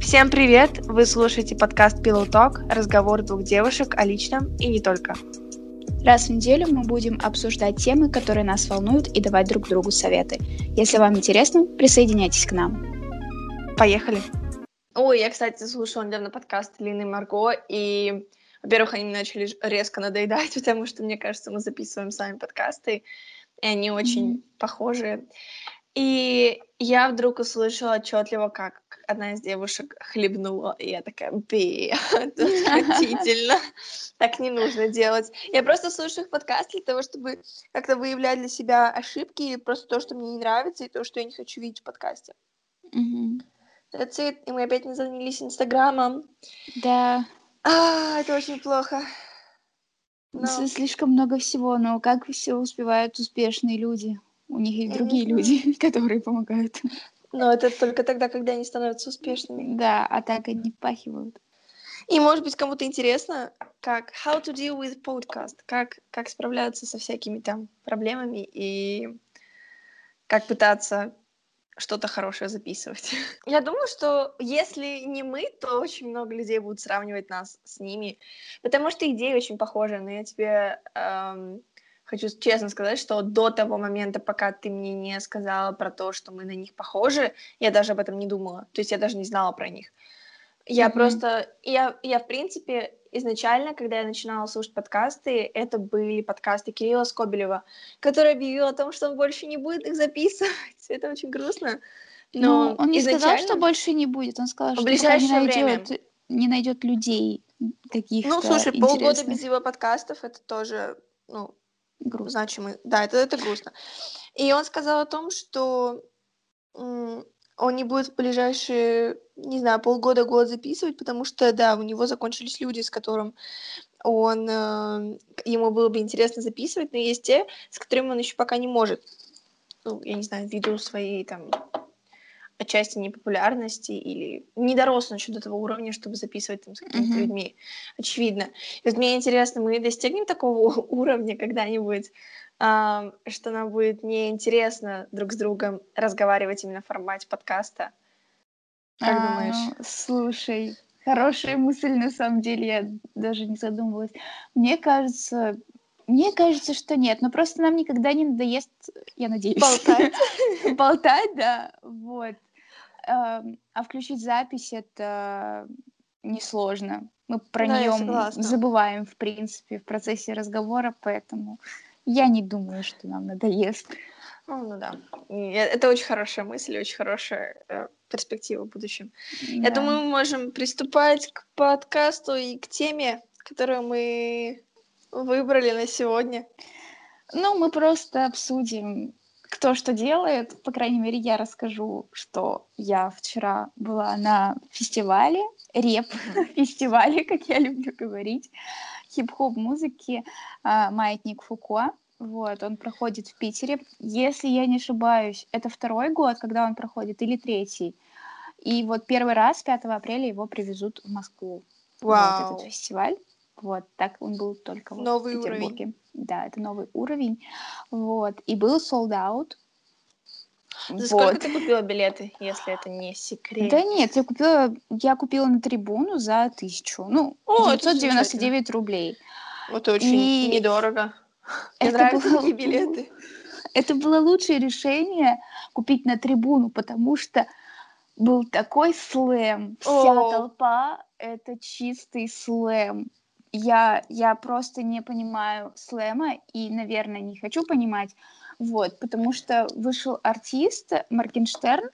Всем привет! Вы слушаете подкаст Pillow Talk, разговор двух девушек о личном и не только. Раз в неделю мы будем обсуждать темы, которые нас волнуют, и давать друг другу советы. Если вам интересно, присоединяйтесь к нам. Поехали! Ой, я, кстати, слушала недавно подкаст Лины Марго, и, во-первых, они начали резко надоедать, потому что, мне кажется, мы записываем сами подкасты, и они очень mm-hmm. похожи. И я вдруг услышала отчетливо, как одна из девушек хлебнула, и я такая, бе, это отвратительно, так не нужно делать. Я просто слушаю их подкаст для того, чтобы как-то выявлять для себя ошибки, и просто то, что мне не нравится, и то, что я не хочу видеть в подкасте. That's it. И мы опять не занялись Инстаграмом. Да. А, это очень плохо. Но... Слишком много всего, но как все успевают успешные люди? У них есть другие люди, которые помогают. Но это только тогда, когда они становятся успешными. Да, а так они пахивают. И, может быть, кому-то интересно, как how to deal with podcast, как, как справляться со всякими там проблемами и как пытаться что-то хорошее записывать. Я думаю, что если не мы, то очень много людей будут сравнивать нас с ними, потому что идеи очень похожи, но я тебе эм, хочу честно сказать, что до того момента, пока ты мне не сказала про то, что мы на них похожи, я даже об этом не думала. То есть я даже не знала про них. Я mm-hmm. просто... Я, я, в принципе, изначально, когда я начинала слушать подкасты, это были подкасты Кирилла Скобелева, который объявил о том, что он больше не будет их записывать. Это очень грустно. Но ну, он не изначально... сказал, что больше не будет. Он сказал, что в ближайшее не найдет, время не найдет людей таких. Ну, слушай, полгода без его подкастов это тоже, ну, грустно. значимый. Да, это, это грустно. И он сказал о том, что он не будет в ближайшие, не знаю, полгода-год записывать, потому что, да, у него закончились люди, с которым он, э, ему было бы интересно записывать, но есть те, с которыми он еще пока не может, ну, я не знаю, ввиду своей там отчасти непопулярности или не дорос он еще до того уровня, чтобы записывать там с какими-то mm-hmm. людьми, очевидно. И вот мне интересно, мы достигнем такого уровня когда-нибудь, э, что нам будет неинтересно друг с другом разговаривать именно в формате подкаста? Как а, думаешь? Ну, слушай, хорошая мысль на самом деле, я даже не задумывалась. Мне кажется, мне кажется, что нет, но просто нам никогда не надоест, я надеюсь. Болтать. Болтать, да, вот. А включить запись это несложно. Мы про да, нее забываем, в принципе, в процессе разговора, поэтому я не думаю, что нам надоест. Ну, ну да. Это очень хорошая мысль, очень хорошая э, перспектива в будущем. Да. Я думаю, мы можем приступать к подкасту и к теме, которую мы выбрали на сегодня. Ну, мы просто обсудим кто что делает. По крайней мере, я расскажу, что я вчера была на фестивале, реп-фестивале, как я люблю говорить, хип-хоп музыки а, «Маятник Фуко». Вот, он проходит в Питере. Если я не ошибаюсь, это второй год, когда он проходит, или третий. И вот первый раз, 5 апреля, его привезут в Москву. Вау. Вот этот фестиваль. Вот, так он был только новый в Петербурге. Уровень. Да, это новый уровень. Вот, и был sold out. За вот. сколько ты купила билеты, если это не секрет? Да нет, я купила, я купила на трибуну за тысячу. Ну, О, 999 рублей. Вот очень и... недорого. Мне это нравятся было... такие билеты. Это было лучшее решение купить на трибуну, потому что был такой слэм. Вся О. толпа — это чистый слэм я, я просто не понимаю слэма и, наверное, не хочу понимать, вот, потому что вышел артист Моргенштерн,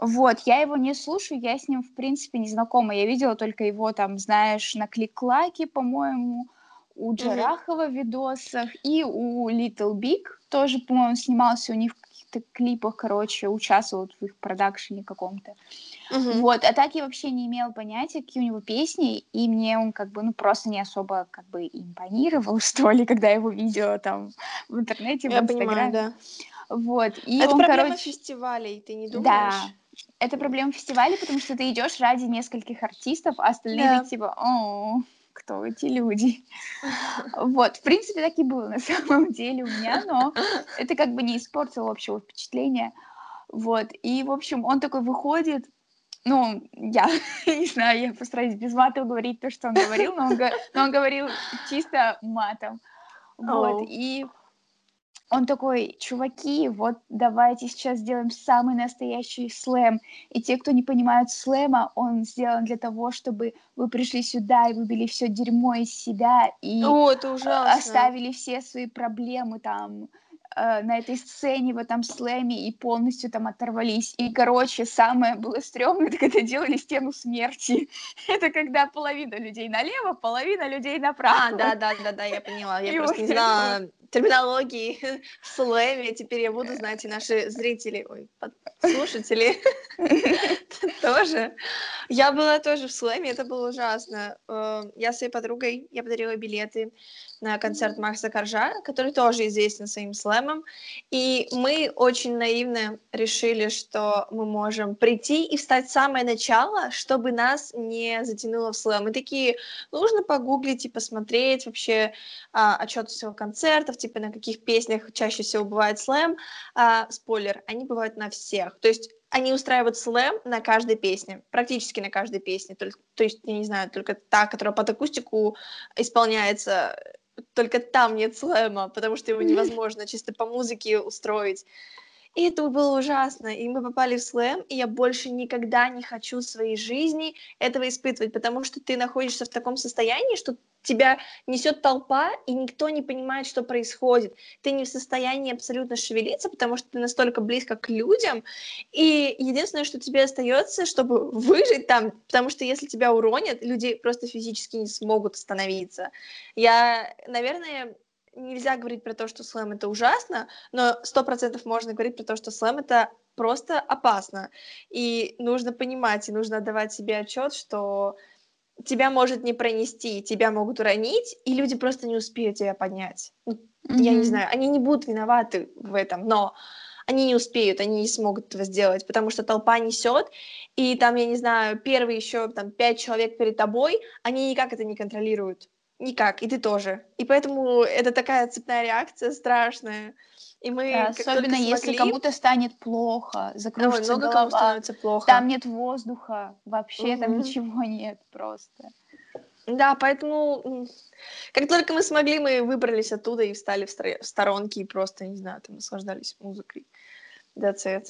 вот, я его не слушаю, я с ним, в принципе, не знакома. Я видела только его, там, знаешь, на клик-лаке, по-моему, у Джарахова в видосах и у Little Big тоже, по-моему, снимался у них клипах, короче, участвовал в их продакшене каком-то. Uh-huh. Вот, а так я вообще не имела понятия, какие у него песни, и мне он как бы, ну, просто не особо как бы импонировал, что ли, когда я его видела там в интернете, в Инстаграме. Понимаю, да. Вот, и Это он, проблема короче... фестивалей, ты не думаешь? Да, это проблема фестиваля, потому что ты идешь ради нескольких артистов, а остальные да. типа, о, кто эти люди. Вот, в принципе, так и было на самом деле у меня, но это как бы не испортило общего впечатления. Вот, и, в общем, он такой выходит, ну, я не знаю, я постараюсь без матов говорить то, что он говорил, но он, но он говорил чисто матом. Вот, oh. и он такой, чуваки, вот давайте сейчас сделаем самый настоящий слэм. И те, кто не понимают слэма, он сделан для того, чтобы вы пришли сюда и выбили все дерьмо из себя и О, это ужасно. оставили все свои проблемы там, э, на этой сцене в этом слэме и полностью там оторвались. И, короче, самое было стрёмное, это когда делали стену смерти. это когда половина людей налево, половина людей направо. А, да-да-да-да, я поняла. Я и просто не знала терминологии в слэме. Теперь я буду знать, и наши зрители, ой, слушатели тоже. Я была тоже в слэме, это было ужасно. Э, я своей подругой, я подарила билеты на концерт Макса Коржа, который тоже известен своим слэмом. И мы очень наивно решили, что мы можем прийти и встать в самое начало, чтобы нас не затянуло в слэм. Мы такие, нужно погуглить и посмотреть вообще а, отчет всего концертов, типа на каких песнях чаще всего бывает слэм. А, спойлер, они бывают на всех. То есть они устраивают слэм на каждой песне, практически на каждой песне. То, то есть, я не знаю, только та, которая под акустику исполняется только там нет слэма, потому что его невозможно чисто по музыке устроить. И это было ужасно. И мы попали в слэм, и я больше никогда не хочу в своей жизни этого испытывать, потому что ты находишься в таком состоянии, что тебя несет толпа, и никто не понимает, что происходит. Ты не в состоянии абсолютно шевелиться, потому что ты настолько близко к людям. И единственное, что тебе остается, чтобы выжить там, потому что если тебя уронят, люди просто физически не смогут остановиться. Я, наверное, нельзя говорить про то, что слэм это ужасно, но сто процентов можно говорить про то, что слэм это просто опасно. И нужно понимать, и нужно отдавать себе отчет, что тебя может не пронести, тебя могут уронить, и люди просто не успеют тебя поднять. Mm-hmm. Я не знаю, они не будут виноваты в этом, но они не успеют, они не смогут этого сделать, потому что толпа несет, и там, я не знаю, первые еще там пять человек перед тобой, они никак это не контролируют никак, и ты тоже. И поэтому это такая цепная реакция страшная. И мы да, особенно смогли... если кому-то станет плохо, закружится Ой, много голова, становится плохо. там нет воздуха, вообще угу. там ничего нет просто. Да, поэтому как только мы смогли, мы выбрались оттуда и встали в, стор- в сторонки и просто, не знаю, там наслаждались музыкой. That's it.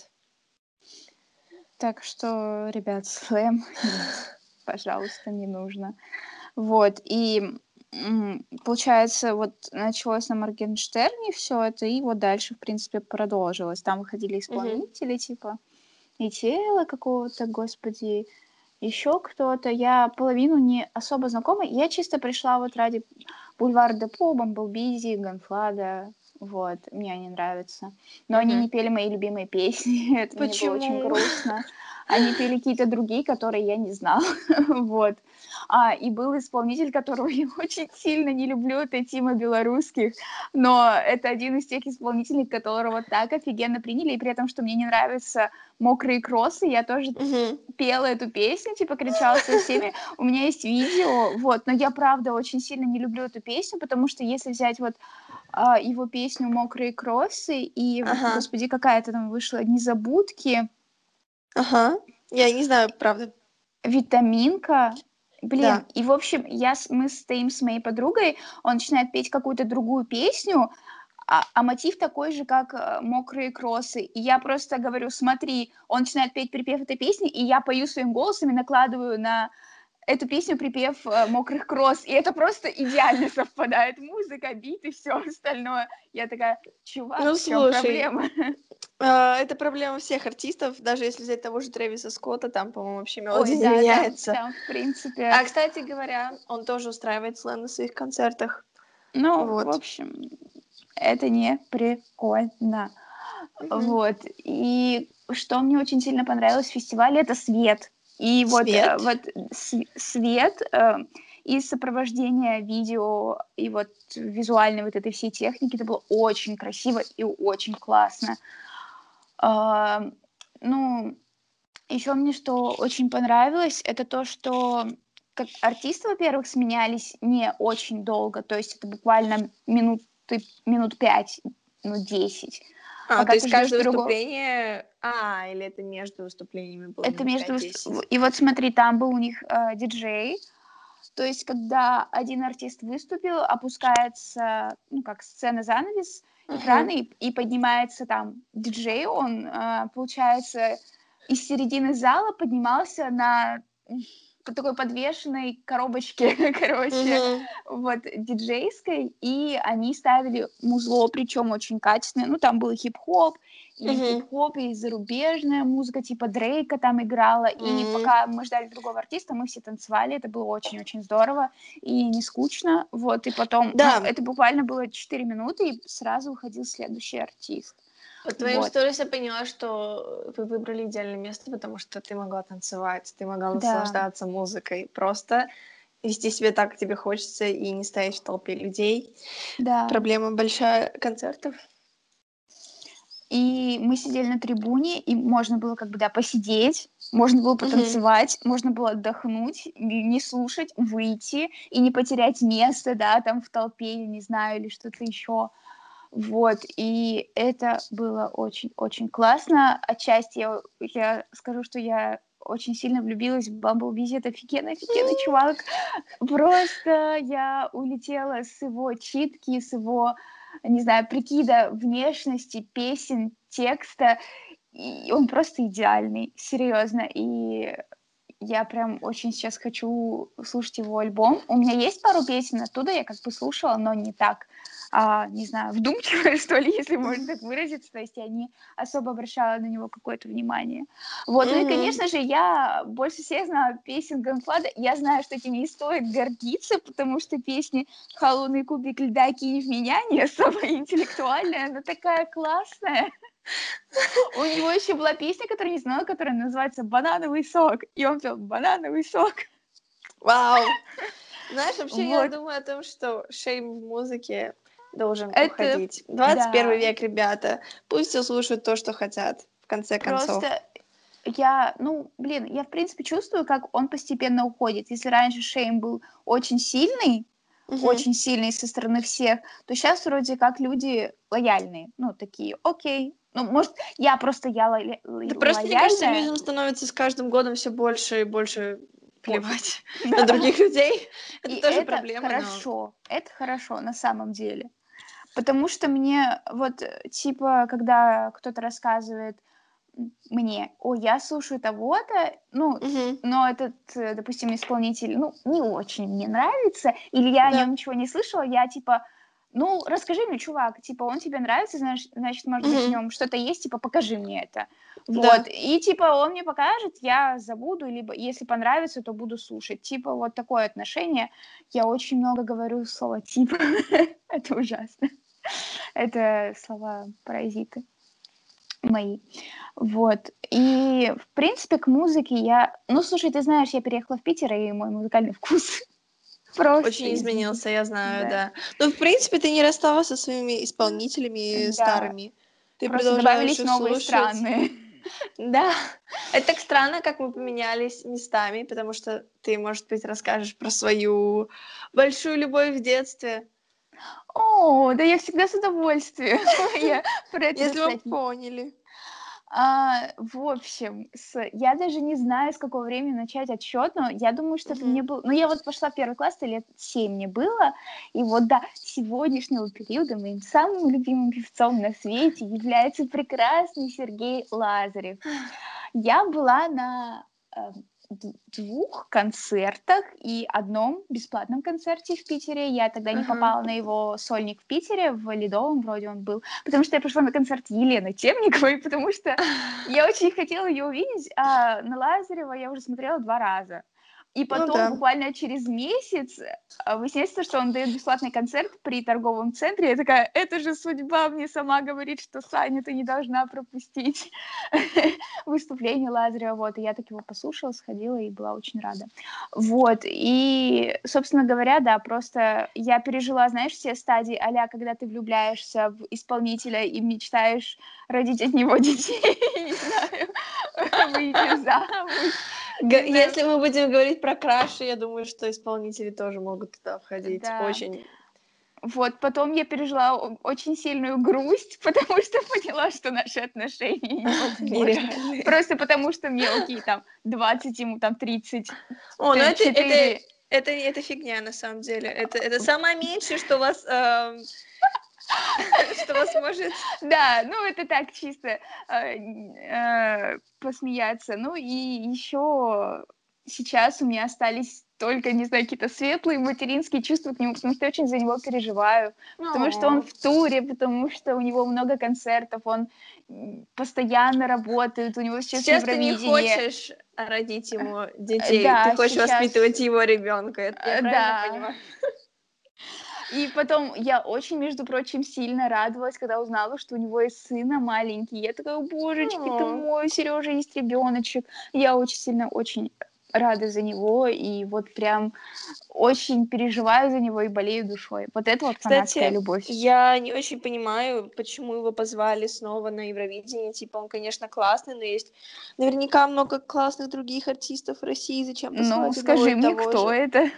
Так что, ребят, слэм, пожалуйста, не нужно. Вот, и получается, вот началось на Моргенштерне все это, и вот дальше, в принципе, продолжилось. Там выходили исполнители, mm-hmm. типа, и тело какого-то, господи, еще кто-то. Я половину не особо знакома. Я чисто пришла вот ради Бульвар Депо, Бамблбизи, Ганфлада. Вот, мне они нравятся. Но mm-hmm. они не пели мои любимые песни. это Почему? мне было очень грустно. Они пели какие-то другие, которые я не знала. вот. А, и был исполнитель, которого я очень сильно не люблю, это Тима Белорусских, но это один из тех исполнителей, которого так офигенно приняли, и при этом, что мне не нравятся мокрые кроссы, я тоже uh пела эту песню, типа кричала со всеми, у меня есть видео, вот, но я правда очень сильно не люблю эту песню, потому что если взять вот а, его песню «Мокрые кроссы» и, ага. господи, какая-то там вышла «Незабудки», Ага, я не знаю, правда. Витаминка, Блин, да. и в общем, я, мы стоим с моей подругой, он начинает петь какую-то другую песню, а, а мотив такой же, как э, «Мокрые кроссы». И я просто говорю, смотри, он начинает петь припев этой песни, и я пою своим голосом и накладываю на эту песню припев э, «Мокрых кросс», и это просто идеально совпадает. Музыка, бит и все остальное. Я такая, чувак, ну, в чем проблема? Uh, это проблема всех артистов, даже если взять того же Трэвиса Скотта, там, по-моему, вообще мелодия не да, меняется. Да, в принципе. А, кстати говоря, он тоже устраивает слэм на своих концертах. Ну, вот. в общем, это не прикольно. Mm-hmm. Вот. И что мне очень сильно понравилось в фестивале, это свет. И вот, э, вот свет э, и сопровождение видео и вот визуальной вот этой всей техники, это было очень красиво и очень классно. Э, ну, еще мне что очень понравилось, это то, что как артисты, во-первых, сменялись не очень долго, то есть это буквально минуты, минут пять, ну, десять. А, Пока то есть каждое выступление... А, или это между выступлениями было? Это между... И вот смотри, там был у них э, диджей, то есть, когда один артист выступил, опускается, ну, как сцена занавес, экрана, uh-huh. и, и поднимается там диджей, он, э, получается, из середины зала поднимался на такой подвешенной коробочке, короче, mm-hmm. вот, диджейской, и они ставили музло, причем очень качественное, ну, там был хип-хоп, и mm-hmm. хип-хоп, и зарубежная музыка, типа Дрейка там играла, и пока мы ждали другого артиста, мы все танцевали, это было очень-очень здорово, и не скучно, вот, и потом, да. ну, это буквально было 4 минуты, и сразу уходил следующий артист. По твоим вот. сторис я поняла, что вы выбрали идеальное место, потому что ты могла танцевать, ты могла да. наслаждаться музыкой, просто вести себя так, как тебе хочется, и не стоять в толпе людей. Да. Проблема большая концертов. И мы сидели на трибуне, и можно было как бы, да, посидеть, можно было потанцевать, mm-hmm. можно было отдохнуть, не слушать, выйти и не потерять место, да, там в толпе, или не знаю, или что-то еще. Вот, и это было очень-очень классно. Отчасти я, я скажу, что я очень сильно влюбилась в Бамблбизи, это офигенный, офигенный чувак. Просто я улетела с его читки, с его, не знаю, прикида внешности, песен, текста. И он просто идеальный, серьезно. И я прям очень сейчас хочу слушать его альбом. У меня есть пару песен оттуда, я как бы слушала, но не так а, не знаю, вдумчивая, что ли, если можно так выразиться, то есть я не особо обращала на него какое-то внимание. Вот, mm-hmm. ну и, конечно же, я больше всех знаю песен Ганфлада, я знаю, что этим не стоит гордиться, потому что песни «Холодный кубик льда кинь в меня» не особо интеллектуальная, но такая классная. У него еще была песня, которую не знала, которая называется «Банановый сок», и он пел «Банановый сок». Вау! Знаешь, вообще вот. я думаю о том, что шейм в музыке должен это... уходить. 21 да. век, ребята. Пусть все слушают то, что хотят, в конце концов. Просто я, ну, блин, я в принципе чувствую, как он постепенно уходит. Если раньше Шейм был очень сильный, угу. очень сильный со стороны всех, то сейчас вроде как люди лояльные, ну, такие, окей, ну, может, я просто я ло- да лояльная. просто, мне кажется, людям становится с каждым годом все больше и больше плевать на других людей. Это тоже проблема. хорошо, это хорошо на самом деле. Потому что мне вот, типа, когда кто-то рассказывает мне, о, я слушаю того-то, ну, угу. но этот, допустим, исполнитель, ну, не очень мне нравится, или я да. о нем ничего не слышала, я, типа, ну, расскажи мне, чувак, типа, он тебе нравится, знаешь, значит, может быть, в нем что-то есть, типа, покажи мне это. Вот, да. и, типа, он мне покажет, я забуду, либо, если понравится, то буду слушать. Типа, вот такое отношение. Я очень много говорю слова «типа». это ужасно. Это слова паразиты мои. Вот. И, в принципе, к музыке я... Ну, слушай, ты знаешь, я переехала в Питер, и мой музыкальный вкус просто... Очень изменился, я знаю, да. да. Ну, в принципе, ты не рассталась со своими исполнителями да. старыми. Ты просто добавились новые слушать. страны. Да, это так странно, как мы поменялись местами, потому что ты, может быть, расскажешь про свою большую любовь в детстве. О, да я всегда с удовольствием. Я про это Если вы поняли. А, в общем, с... я даже не знаю, с какого времени начать отсчет, но я думаю, что mm-hmm. это мне было... Ну, я вот пошла в первый класс, то лет семь мне было, и вот до сегодняшнего периода моим самым любимым певцом на свете является прекрасный Сергей Лазарев. Я была на эм, двух концертах и одном бесплатном концерте в Питере. Я тогда не попала на его сольник в Питере, в Ледовом вроде он был, потому что я пошла на концерт Елены Темниковой, потому что я очень хотела ее увидеть, а на Лазарева я уже смотрела два раза. И ну потом, ну, да. буквально через месяц, а, выясняется, что он дает бесплатный концерт при торговом центре. Я такая, это же судьба мне сама говорит, что Саня, ты не должна пропустить выступление Лазарева. Вот, и я так его послушала, сходила и была очень рада. Вот, и, собственно говоря, да, просто я пережила, знаешь, все стадии а когда ты влюбляешься в исполнителя и мечтаешь родить от него детей, не знаю, выйти замуж если мы будем говорить про краши, я думаю, что исполнители тоже могут туда входить. Да. Очень Вот, потом я пережила очень сильную грусть, потому что поняла, что наши отношения невозможны. Просто потому что окей, там, 20, ему там 30. О, ну это, это, это, это фигня, на самом деле. Это, это самое меньшее, что вас... Э, что вас может... Да, ну это так чисто э, э, посмеяться. Ну и еще сейчас у меня остались только, не знаю, какие-то светлые материнские чувства к нему, потому что я очень за него переживаю, потому что он в туре, потому что у него много концертов, он постоянно работает, у него сейчас Сейчас ты не хочешь родить ему детей, да, ты хочешь сейчас... воспитывать его ребенка, это я да. понимаю? И потом я очень, между прочим, сильно радовалась, когда узнала, что у него есть сына маленький. Я такая, божечки, ты мой, Сережа есть ребеночек. Я очень сильно, очень рада за него, и вот прям очень переживаю за него и болею душой. Вот это вот фанатская Кстати, любовь. я не очень понимаю, почему его позвали снова на Евровидение. Типа, он, конечно, классный, но есть наверняка много классных других артистов России. Зачем Ну, скажи мне, кто же? это?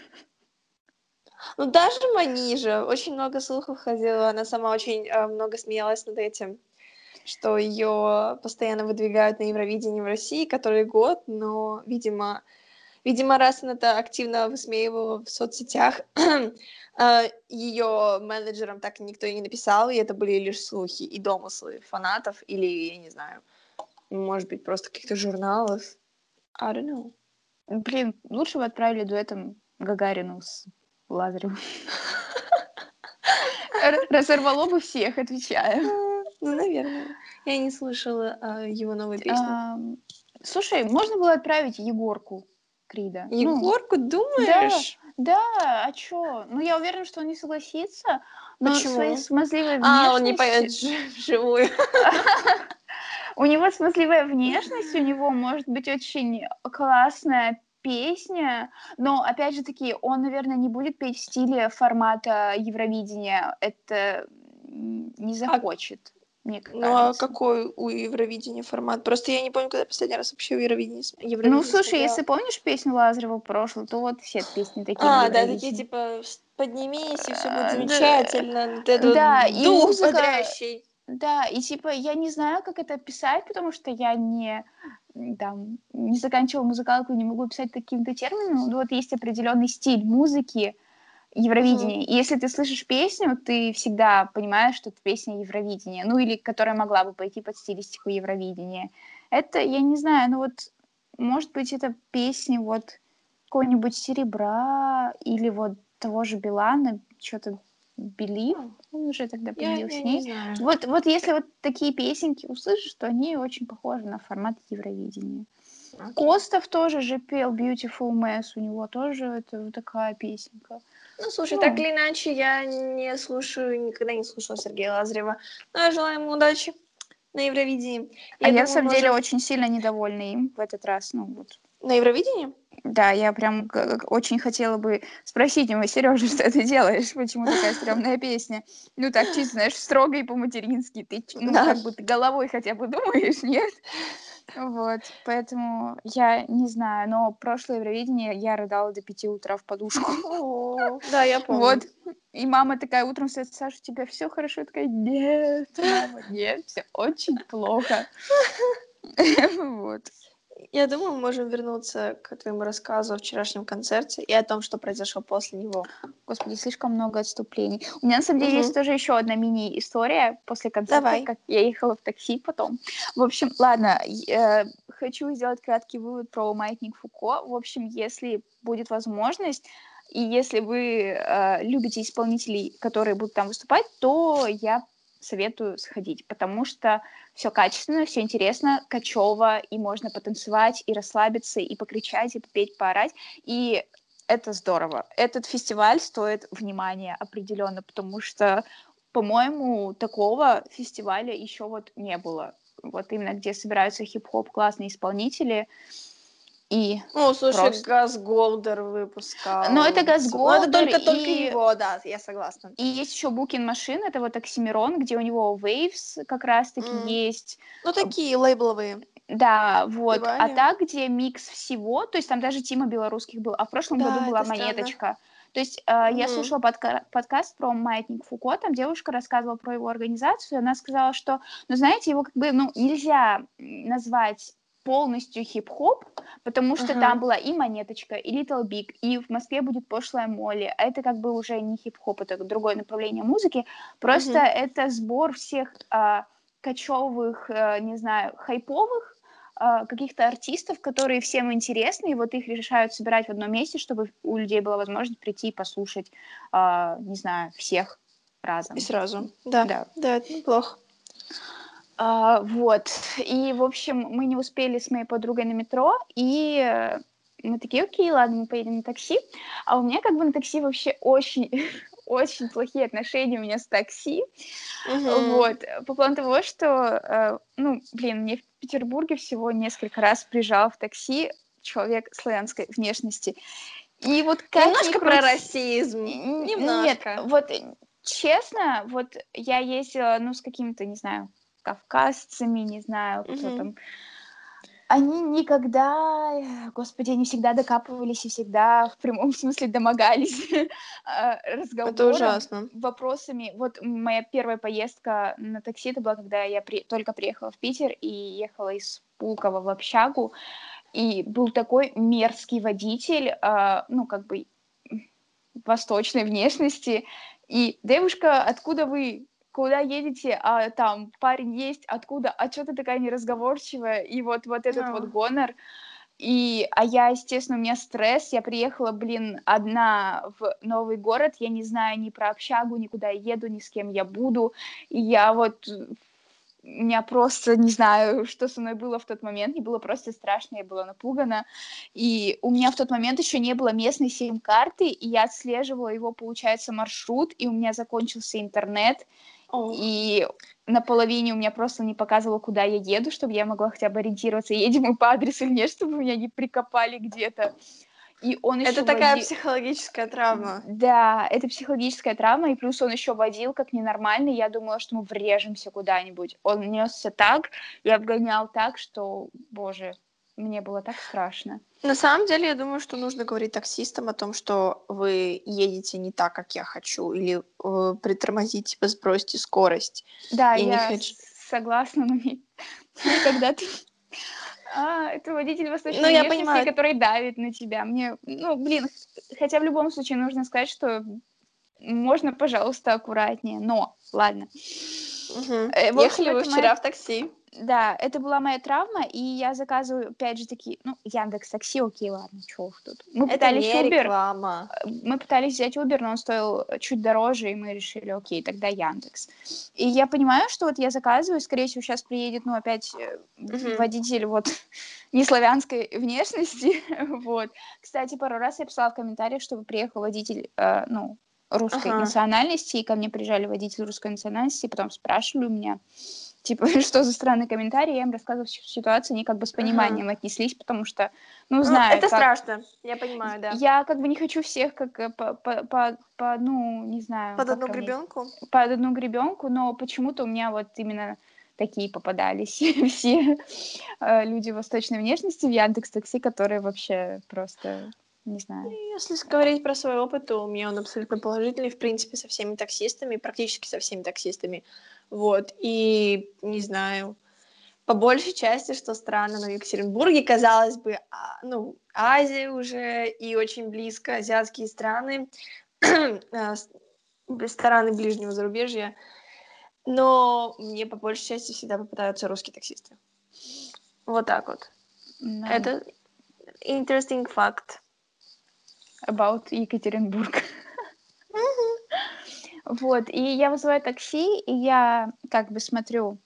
Ну, даже Манижа. Очень много слухов ходило. Она сама очень э, много смеялась над этим что ее постоянно выдвигают на Евровидении в России который год, но, видимо, Видимо, раз она это активно высмеивала в соцсетях, э, ее менеджерам так никто и не написал, и это были лишь слухи и домыслы фанатов, или, я не знаю, может быть, просто каких-то журналов. I don't know. Блин, лучше бы отправили дуэтом Гагарину с Лазаревым. Разорвало бы всех, отвечаю. Ну, наверное. Я не слышала э, его новую песню. Слушай, можно было отправить Егорку Крида. Ну, Егорку, думаешь? Да, да, а чё? Ну, я уверена, что он не согласится. Но Почему? своей смазливой внешностью... А, он не поет вживую. У него смазливая внешность, у него может быть очень классная песня, но, опять же таки, он, наверное, не будет петь в стиле формата Евровидения. Это не а захочет мне кажется. Ну а какой у Евровидения формат? Просто я не помню, когда последний раз вообще у Евровидения, Евровидение Ну, слушай, смотрела. если помнишь песню Лазарева прошлую, то вот все песни такие А, да, такие типа «Поднимись, и все будет замечательно». Да, и музыка... Да, и типа я не знаю, как это описать, потому что я не там не заканчивала музыкалку, не могу писать каким-то термином. Но вот есть определенный стиль музыки, Евровидение. Mm-hmm. И если ты слышишь песню, ты всегда понимаешь, что это песня Евровидения, ну или которая могла бы пойти под стилистику Евровидения. Это, я не знаю, ну вот, может быть, это песни вот какого-нибудь Серебра или вот того же Билана, что-то Believe, он уже тогда победил с ней. Вот, вот если вот такие песенки услышишь, то они очень похожи на формат Евровидения. Okay. Костов тоже же пел Beautiful Mess, у него тоже это вот такая песенка. Ну, слушай, ну. так или иначе, я не слушаю, никогда не слушала Сергея Лазарева. Но я желаю ему удачи на Евровидении. Я а думаю, я, на самом может... деле, очень сильно недовольна им в этот раз. Ну, вот. На Евровидении? Да, я прям очень хотела бы спросить его, Сережа, что ты делаешь? Почему такая стрёмная песня? Ну, так, чисто, знаешь, строго и по-матерински. Ты, ну, да. как бы ты головой хотя бы думаешь, нет? Вот, поэтому я не знаю, но прошлое Евровидение я рыдала до пяти утра в подушку. Да, я помню. Вот, и мама такая утром сказала, Саша, у тебя все хорошо? Я такая, нет, мама, нет, все очень плохо. Вот. Я думаю, мы можем вернуться к твоему рассказу о вчерашнем концерте и о том, что произошло после него. Господи, слишком много отступлений. У меня, на самом деле, угу. есть тоже еще одна мини-история после концерта, Давай. как я ехала в такси потом. В общем, ладно, э, хочу сделать краткий вывод про маятник Фуко. В общем, если будет возможность, и если вы э, любите исполнителей, которые будут там выступать, то я советую сходить, потому что все качественно, все интересно, качево, и можно потанцевать, и расслабиться, и покричать, и попеть, поорать, и это здорово. Этот фестиваль стоит внимания определенно, потому что, по-моему, такого фестиваля еще вот не было. Вот именно где собираются хип-хоп классные исполнители, и ну, слушай, просто... Газгольдер выпускал. Ну, это Газгольдер. Ну, это только, и... только его, да, я согласна. И есть еще Booking Machine, это вот Оксимирон, где у него Waves как раз-таки мм. есть. Ну, такие лейбловые. Да, вот. Пивали. А так, где микс всего, то есть там даже Тима белорусских был, а в прошлом да, году была Монеточка. Странно. То есть э, mm-hmm. я слушала подка- подкаст про маятник Фуко, там девушка рассказывала про его организацию, она сказала, что, ну, знаете, его как бы, ну, нельзя назвать полностью хип-хоп, потому что uh-huh. там была и Монеточка, и Little Big, и в Москве будет пошлая Молли. А это как бы уже не хип-хоп, это другое направление музыки. Просто uh-huh. это сбор всех а, кочевых, а, не знаю, хайповых а, каких-то артистов, которые всем интересны, и вот их решают собирать в одном месте, чтобы у людей была возможность прийти и послушать, а, не знаю, всех разом. И сразу. Да, да, да это неплохо. А, вот. И, в общем, мы не успели с моей подругой на метро, и э, мы такие, окей, ладно, мы поедем на такси. А у меня как бы на такси вообще очень, очень плохие отношения у меня с такси. Uh-huh. Вот. По плану того, что, э, ну, блин, мне в Петербурге всего несколько раз приезжал в такси человек славянской внешности. И вот как Немножко про расизм. Немножко. Нет, вот честно, вот я ездила, ну, с каким-то, не знаю, кавказцами, не знаю, кто mm-hmm. там. Они никогда, господи, они всегда докапывались и всегда в прямом смысле домогались разговором. Это ужасно. Вопросами. Вот моя первая поездка на такси, это была, когда я при... только приехала в Питер и ехала из Пулково в общагу. И был такой мерзкий водитель, э, ну, как бы восточной внешности. И девушка, откуда вы? Куда едете, а там парень есть, откуда, а что ты такая неразговорчивая, и вот, вот этот yeah. вот гонор. И, а я, естественно, у меня стресс, я приехала, блин, одна в новый город, я не знаю ни про общагу, никуда еду, ни с кем я буду, и я вот меня просто не знаю, что со мной было в тот момент. Мне было просто страшно, я была напугана. И у меня в тот момент еще не было местной сим-карты, и я отслеживала его, получается, маршрут, и у меня закончился интернет. И на половине у меня просто не показывало, куда я еду, чтобы я могла хотя бы ориентироваться, едем мы по адресу или нет, чтобы меня не прикопали где-то. И он еще это такая водил... психологическая травма. Да, это психологическая травма, и плюс он еще водил как ненормальный. Я думала, что мы врежемся куда-нибудь. Он несся так, я обгонял так, что, боже, мне было так страшно. На самом деле, я думаю, что нужно говорить таксистам о том, что вы едете не так, как я хочу, или э, притормозите, типа сбросьте скорость. Да, я, я хочу... согласна, но когда ты... А, это водитель восточной ну, я понимаю. который давит на тебя. Мне, ну, блин, хотя в любом случае нужно сказать, что можно, пожалуйста, аккуратнее, но, ладно. Угу. Ехали вы вчера моя... в такси да, это была моя травма, и я заказываю, опять же, такие, ну, Яндекс Такси, окей, ладно, чего уж тут. Мы это пытались не Uber, реклама. Э, мы пытались взять Uber, но он стоил чуть дороже, и мы решили, окей, тогда Яндекс. И я понимаю, что вот я заказываю, скорее всего, сейчас приедет, ну, опять uh-huh. водитель вот не славянской внешности, вот. Кстати, пару раз я писала в комментариях, чтобы приехал водитель, э, ну, русской ага. национальности, и ко мне приезжали водители русской национальности, и потом спрашивали у меня, типа, что за странный комментарий, я им рассказывала ситуацию, они как бы с пониманием ага. отнеслись, потому что, ну, ну знаю... это как... страшно, я понимаю, да. Я как бы не хочу всех как э, по, по, по, по ну, не знаю... Под одну гребенку? Под одну гребенку, но почему-то у меня вот именно такие попадались все э, люди восточной внешности в Яндекс Такси, которые вообще просто не знаю. Если говорить про свой опыт, то у меня он абсолютно положительный, в принципе, со всеми таксистами, практически со всеми таксистами. Вот, и не знаю, по большей части, что странно, но в Екатеринбурге, казалось бы, а, ну, Азия уже и очень близко, азиатские страны, а, страны ближнего зарубежья, но мне по большей части всегда попадаются русские таксисты. Вот так вот. No. Это interesting fact. About Екатеринбург. Вот, и я вызываю такси, и я как бы смотрю,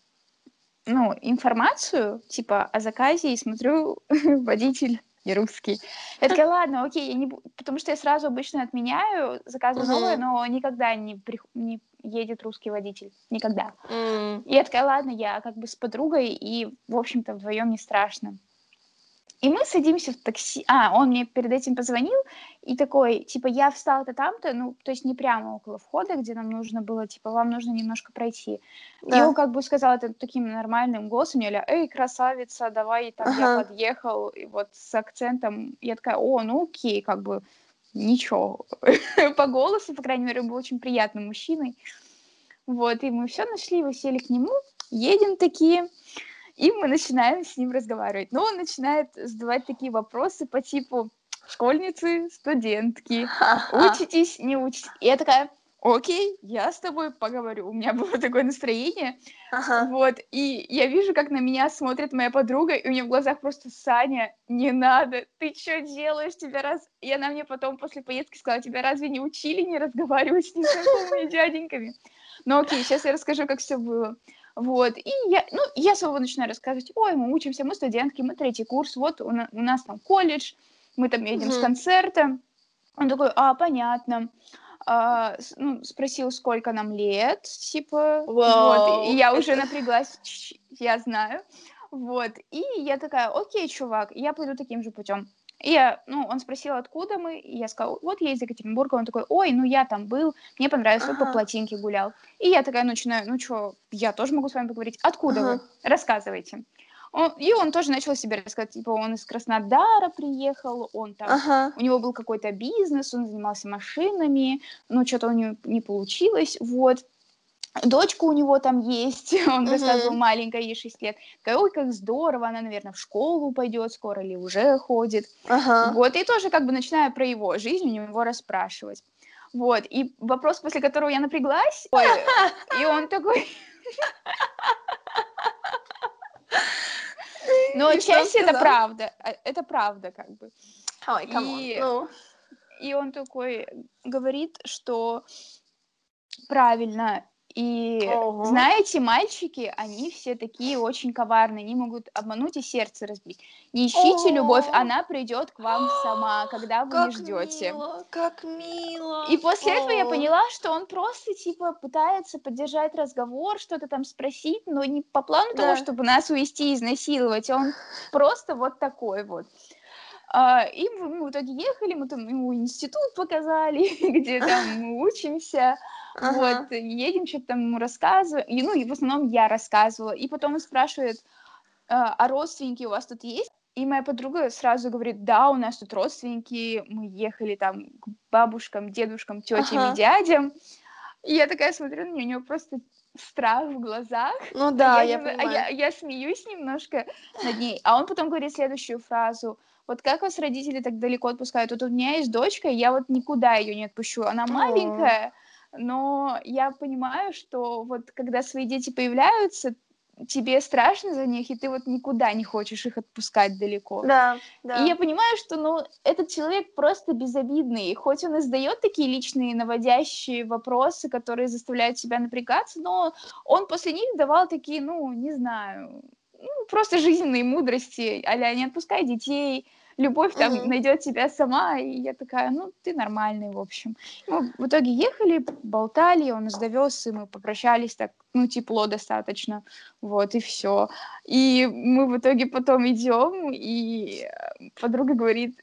ну, информацию, типа, о заказе, и смотрю, водитель не русский. Я такая, ладно, окей, я не потому что я сразу обычно отменяю, заказываю новое, но никогда не, при... не едет русский водитель, никогда. Mm. И я такая, ладно, я как бы с подругой, и, в общем-то, вдвоем не страшно. И мы садимся в такси. А, он мне перед этим позвонил и такой, типа, я встал-то там-то, ну, то есть не прямо около входа, где нам нужно было, типа, вам нужно немножко пройти. Да. И он как бы сказал это таким нормальным голосом, я эй, красавица, давай, там, ага. я подъехал, и вот с акцентом. Я такая, о, ну окей, как бы, ничего. По голосу, по крайней мере, был очень приятным мужчиной. Вот, и мы все нашли, вы сели к нему, едем такие, и мы начинаем с ним разговаривать. Но он начинает задавать такие вопросы по типу школьницы, студентки, учитесь, не учитесь. И я такая, окей, я с тобой поговорю. У меня было такое настроение. Ага. Вот, и я вижу, как на меня смотрит моя подруга, и у нее в глазах просто «Саня, не надо, ты что делаешь? Тебя раз...» И она мне потом после поездки сказала, «Тебя разве не учили не разговаривать с незнакомыми дяденьками?» Ну окей, сейчас я расскажу, как все было. Вот, и я, ну, я снова начинаю рассказывать, ой, мы учимся, мы студентки, мы третий курс, вот у, на, у нас там колледж, мы там едем mm-hmm. с концерта. Он такой, а, понятно а, ну, спросил, сколько нам лет, типа, wow. вот, и я уже напряглась, я знаю, вот, и я такая, окей, чувак, я пойду таким же путем. И я, ну, он спросил, откуда мы, и я сказала, вот я из Екатеринбурга, он такой, ой, ну я там был, мне понравилось, ага. по плотинке гулял. И я такая начинаю, ну что, я тоже могу с вами поговорить, откуда ага. вы, рассказывайте. Он, и он тоже начал себе рассказывать, типа, он из Краснодара приехал, он там, ага. у него был какой-то бизнес, он занимался машинами, но что-то у него не получилось, вот. Дочка у него там есть, он uh-huh. рассказывал, маленькая, ей 6 лет. Такая, ой, как здорово, она, наверное, в школу пойдет скоро или уже ходит. Uh-huh. Вот, и тоже как бы начиная про его жизнь у него расспрашивать. Вот, и вопрос, после которого я напряглась, и он такой... Но отчасти это правда. Э, это правда, как бы. Ой, и, ну. и он такой говорит, что правильно. И Ого. знаете, мальчики, они все такие очень коварные, они могут обмануть и сердце разбить. Не ищите Ого. любовь, она придет к вам сама, когда вы как не ждете. Мило, как мило. И после О. этого я поняла, что он просто типа пытается поддержать разговор, что-то там спросить, но не по плану да. того, чтобы нас увести и изнасиловать. Он просто вот такой вот. А, и мы в итоге ехали, мы там ему институт показали, где там мы учимся. Ага. Вот, едем, что-то там ему рассказываем. И, ну, и в основном я рассказывала. И потом он спрашивает, а, а родственники у вас тут есть? И моя подруга сразу говорит, да, у нас тут родственники, мы ехали там к бабушкам, дедушкам, тетям ага. и дядям. И я такая смотрю на нее, у нее просто страх в глазах. Ну да, я, я, понимаю. А я, я смеюсь немножко над ней. А он потом говорит следующую фразу. Вот как вас родители так далеко отпускают? Вот у меня есть дочка, я вот никуда ее не отпущу. Она маленькая, но я понимаю, что вот когда свои дети появляются, тебе страшно за них, и ты вот никуда не хочешь их отпускать далеко. Да, да. И я понимаю, что, ну, этот человек просто безобидный, хоть он и задает такие личные наводящие вопросы, которые заставляют тебя напрягаться, но он после них давал такие, ну, не знаю, ну, просто жизненные мудрости, а не отпускай детей, любовь там mm-hmm. найдет тебя сама, и я такая, ну, ты нормальный, в общем. Мы в итоге ехали, болтали, он нас довез, и мы попрощались так, ну, тепло достаточно, вот, и все. И мы в итоге потом идем, и подруга говорит,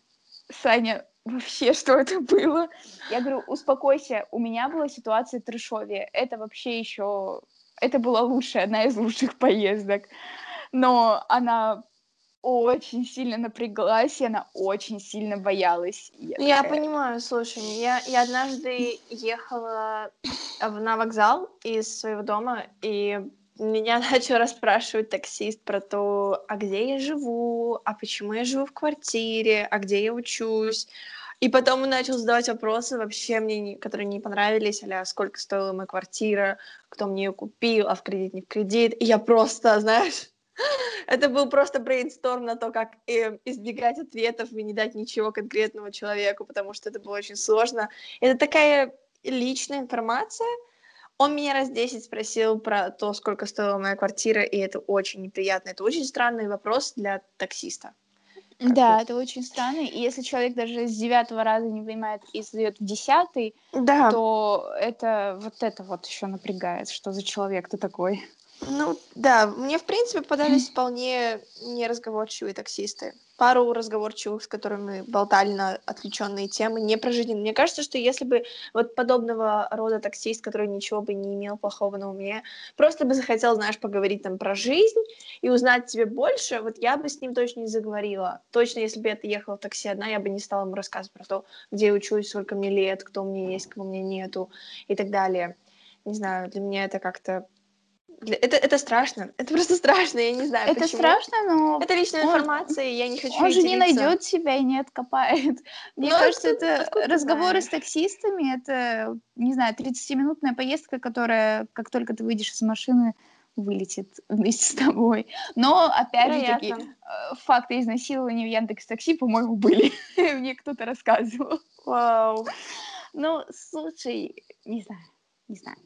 Саня, вообще, что это было? Я говорю, успокойся, у меня была ситуация трешовее, это вообще еще, это была лучшая, одна из лучших поездок. Но она очень сильно напряглась, и она очень сильно боялась. Я, я такая... понимаю, слушай, я, я однажды ехала на вокзал из своего дома, и меня начал расспрашивать таксист про то, а где я живу, а почему я живу в квартире, а где я учусь. И потом он начал задавать вопросы вообще мне, которые не понравились, а сколько стоила моя квартира, кто мне ее купил, а в кредит, не в кредит. И я просто, знаешь, это был просто брейнсторм на то, как э, избегать ответов и не дать ничего конкретного человеку, потому что это было очень сложно. Это такая личная информация. Он меня раз 10 спросил про то, сколько стоила моя квартира, и это очень неприятно. Это очень странный вопрос для таксиста. Да, это очень странно. И если человек даже с девятого раза не понимает и задает в десятый, да. то это вот это вот еще напрягает, что за человек ты такой. Ну, да, мне, в принципе, попадались вполне неразговорчивые таксисты. Пару разговорчивых, с которыми болтали на отвлеченные темы, не про жизнь. Мне кажется, что если бы вот подобного рода таксист, который ничего бы не имел плохого на уме, просто бы захотел, знаешь, поговорить там про жизнь и узнать тебе больше, вот я бы с ним точно не заговорила. Точно, если бы я ехала в такси одна, я бы не стала ему рассказывать про то, где я учусь, сколько мне лет, кто у меня есть, кого меня нету и так далее. Не знаю, для меня это как-то это, это страшно. Это просто страшно, я не знаю. Это почему. страшно, но. Это личная он, информация, и я не хочу. Он же не найдет себя и не откопает. Мне но ну, кажется, откуда, это откуда разговоры с таксистами, это, не знаю, 30-минутная поездка, которая, как только ты выйдешь из машины, вылетит вместе с тобой. Но, опять же таки, э, факты изнасилования в Яндекс Такси, по-моему, были. Мне кто-то рассказывал. Вау. Ну, слушай, не знаю, не знаю.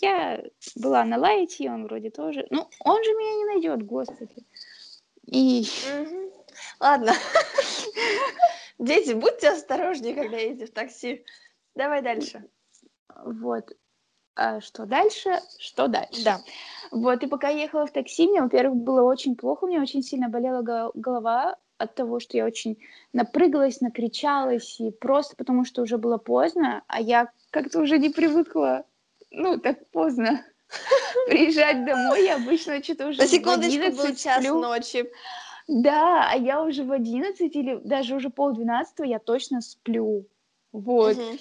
Я была на лайте, он вроде тоже. Ну, он же меня не найдет, господи. И... Ладно. Дети, будьте осторожнее, когда едете в такси. Давай дальше. Вот. А что дальше? Что дальше? Да. Вот, и пока я ехала в такси, мне, во-первых, было очень плохо, у меня очень сильно болела голова от того, что я очень напрыгалась, накричалась, и просто потому, что уже было поздно, а я как-то уже не привыкла ну, так поздно приезжать домой. Я обычно что-то уже На секундочку был час ночи. Да, а я уже в 11 или даже уже полдвенадцатого я точно сплю. Вот. Угу.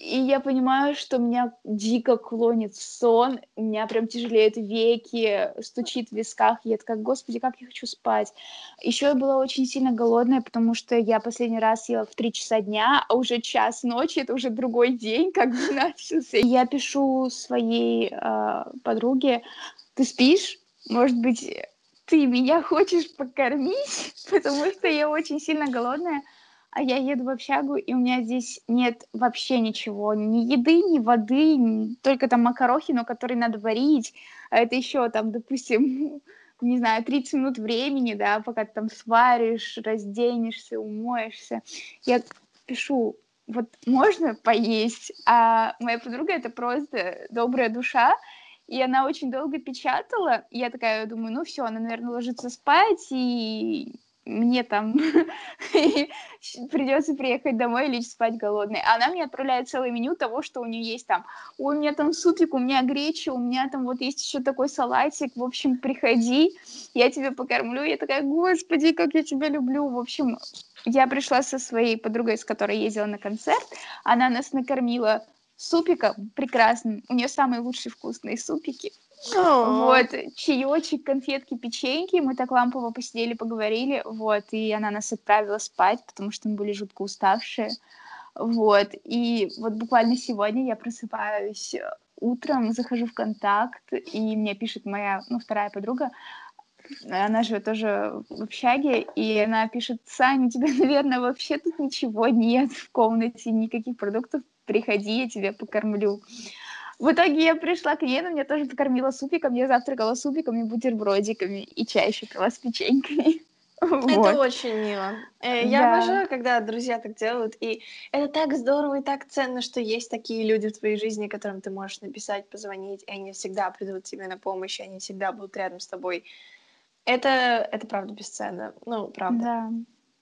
И я понимаю, что меня дико клонит в сон, у меня прям тяжелеют веки, стучит в висках, я такая, господи, как я хочу спать. Еще я была очень сильно голодная, потому что я последний раз ела в 3 часа дня, а уже час ночи, это уже другой день, как бы начался. Я пишу своей э, подруге, ты спишь? Может быть, ты меня хочешь покормить? Потому что я очень сильно голодная а я еду в общагу, и у меня здесь нет вообще ничего, ни еды, ни воды, ни... только там макарохи, но которые надо варить, а это еще там, допустим, не знаю, 30 минут времени, да, пока ты там сваришь, разденешься, умоешься. Я пишу, вот можно поесть, а моя подруга это просто добрая душа, и она очень долго печатала, и я такая думаю, ну все, она, наверное, ложится спать, и мне там придется приехать домой и лечь спать голодной. Она мне отправляет целое меню того, что у нее есть там. У меня там супик, у меня греча, у меня там вот есть еще такой салатик. В общем, приходи, я тебя покормлю. Я такая, господи, как я тебя люблю. В общем, я пришла со своей подругой, с которой ездила на концерт. Она нас накормила супиком прекрасным. У нее самые лучшие вкусные супики. Вот, чаечек, конфетки, печеньки. Мы так лампово посидели, поговорили. Вот, и она нас отправила спать, потому что мы были жутко уставшие. Вот, и вот буквально сегодня я просыпаюсь утром, захожу в контакт, и мне пишет моя, ну, вторая подруга, она живет тоже в общаге, и она пишет, Саня, у тебя, наверное, вообще тут ничего нет в комнате, никаких продуктов, приходи, я тебя покормлю. В итоге я пришла к ней, она меня тоже покормила супиком, я завтракала супиком и бутербродиками, и чай еще пила с печеньками. Это очень мило. Э, я да. обожаю, когда друзья так делают, и это так здорово и так ценно, что есть такие люди в твоей жизни, которым ты можешь написать, позвонить, и они всегда придут тебе на помощь, и они всегда будут рядом с тобой. Это, это правда бесценно. Ну, правда. Да.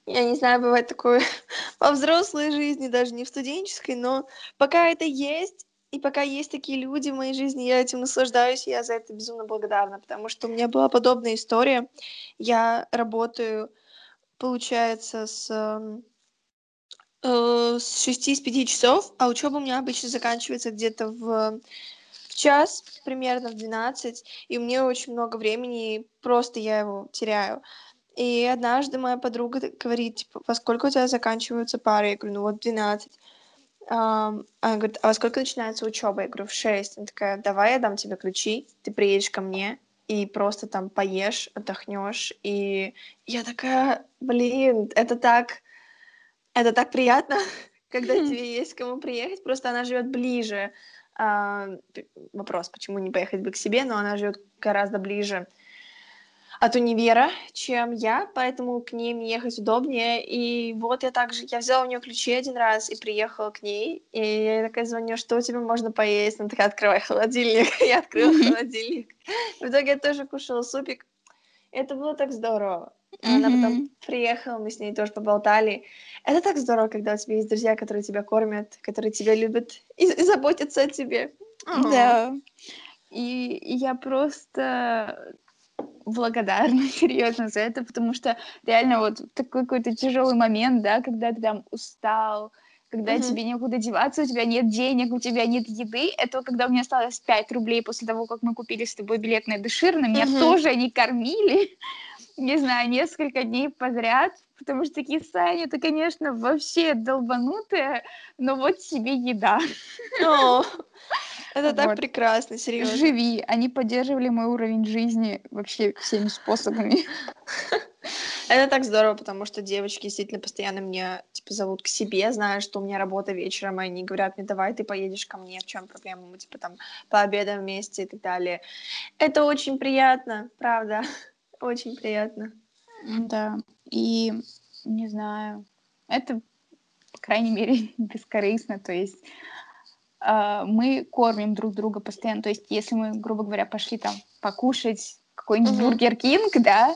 Я не знаю, бывает такое во взрослой жизни, даже не в студенческой, но пока это есть, и пока есть такие люди в моей жизни, я этим наслаждаюсь, и я за это безумно благодарна, потому что у меня была подобная история. Я работаю, получается, с, э, с 6 с 5 часов, а учеба у меня обычно заканчивается где-то в, в час, примерно в 12, и мне очень много времени, просто я его теряю. И однажды моя подруга говорит, типа, во сколько у тебя заканчиваются пары? Я говорю, ну вот 12. Um, она говорит, а во сколько начинается учеба? Я говорю, в 6. Она такая, давай я дам тебе ключи, ты приедешь ко мне и просто там поешь, отдохнешь. И я такая, блин, это так, это так приятно, когда тебе есть кому приехать. Просто она живет ближе. Uh, вопрос, почему не поехать бы к себе, но она живет гораздо ближе. От универа, чем я, поэтому к мне ехать удобнее. И вот я также, я взяла у нее ключи один раз и приехала к ней, и я такая звоню, что у тебя можно поесть? Она такая, открывай холодильник. Я открыла холодильник. В итоге я тоже кушала супик. Это было так здорово. Она потом приехала, мы с ней тоже поболтали. Это так здорово, когда у тебя есть друзья, которые тебя кормят, которые тебя любят и, и заботятся о тебе. Да. И я просто благодарна, серьезно, за это, потому что реально вот такой какой-то тяжелый момент, да, когда ты там устал, когда mm-hmm. тебе некуда деваться, у тебя нет денег, у тебя нет еды. Это когда у меня осталось 5 рублей после того, как мы купили с тобой билет на Дешир, на меня mm-hmm. тоже не кормили, не знаю, несколько дней подряд, потому что такие состояния, это, конечно, вообще долбанутые, но вот себе еда. Oh. Это так прекрасно, серьезно. Живи. Они поддерживали мой уровень жизни вообще всеми способами. Это так здорово, потому что девочки действительно постоянно меня типа зовут к себе, зная, что у меня работа вечером, и они говорят мне, давай ты поедешь ко мне, в чем проблема, мы типа там пообедаем вместе и так далее. Это очень приятно, правда, очень приятно. Да, и не знаю, это, по крайней мере, бескорыстно, то есть Uh, мы кормим друг друга постоянно. То есть, если мы, грубо говоря, пошли там покушать какой-нибудь бургер кинг, да,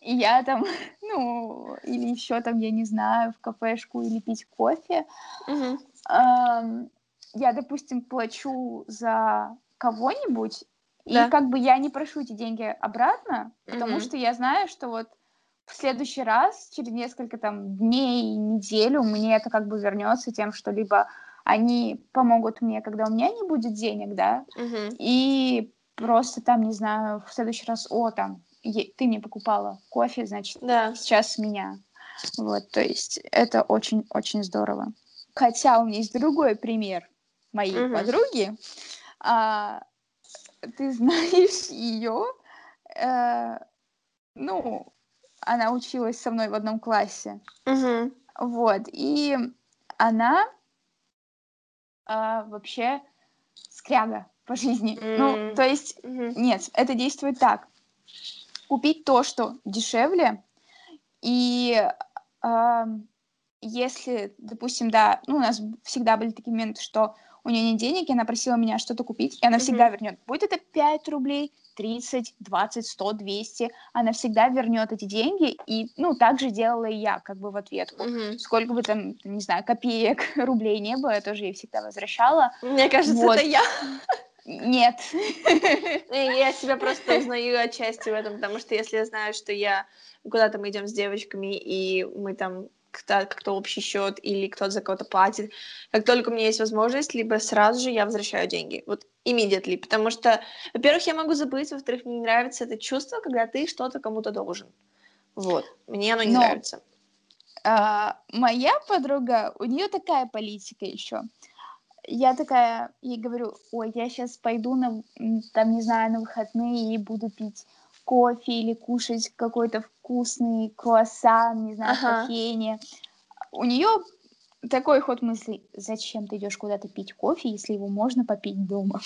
и я там, ну, или еще там, я не знаю, в кафешку или пить кофе, uh-huh. uh, я, допустим, плачу за кого-нибудь, да. и как бы я не прошу эти деньги обратно, потому uh-huh. что я знаю, что вот в следующий раз, через несколько там дней, неделю, мне это как бы вернется тем, что либо они помогут мне, когда у меня не будет денег, да, угу. и просто там, не знаю, в следующий раз, о, там, ты мне покупала кофе, значит, да. сейчас меня. Вот, то есть это очень-очень здорово. Хотя у меня есть другой пример моей угу. подруги. А, ты знаешь ее, э, ну, она училась со мной в одном классе. Угу. Вот, и она а, вообще скряга по жизни. Mm. Ну, то есть, mm-hmm. нет, это действует так. Купить то, что дешевле, и э, если, допустим, да, ну, у нас всегда были такие моменты, что у нее нет денег, и она просила меня что-то купить, и она mm-hmm. всегда вернет. Будет это 5 рублей, 30, 20, 100, 200, она всегда вернет эти деньги, и, ну, так же делала и я, как бы в ответку. Mm-hmm. Сколько бы там, не знаю, копеек, рублей не было, я тоже ей всегда возвращала. Мне кажется, вот. это я. Нет. Я себя просто узнаю отчасти в этом, потому что если я знаю, что я куда-то мы идем с девочками, и мы там как-то общий счет или кто-то за кого-то платит. Как только у меня есть возможность, либо сразу же я возвращаю деньги. Вот immediately. Потому что, во-первых, я могу забыть, во-вторых, мне не нравится это чувство, когда ты что-то кому-то должен. Вот. Мне оно не Но, нравится. А, моя подруга, у нее такая политика еще. Я такая ей говорю, ой, я сейчас пойду на, там, не знаю, на выходные и буду пить кофе или кушать какой-то вкусный круассан, не знаю, ага. кофейне. У нее такой ход мысли, зачем ты идешь куда-то пить кофе, если его можно попить дома?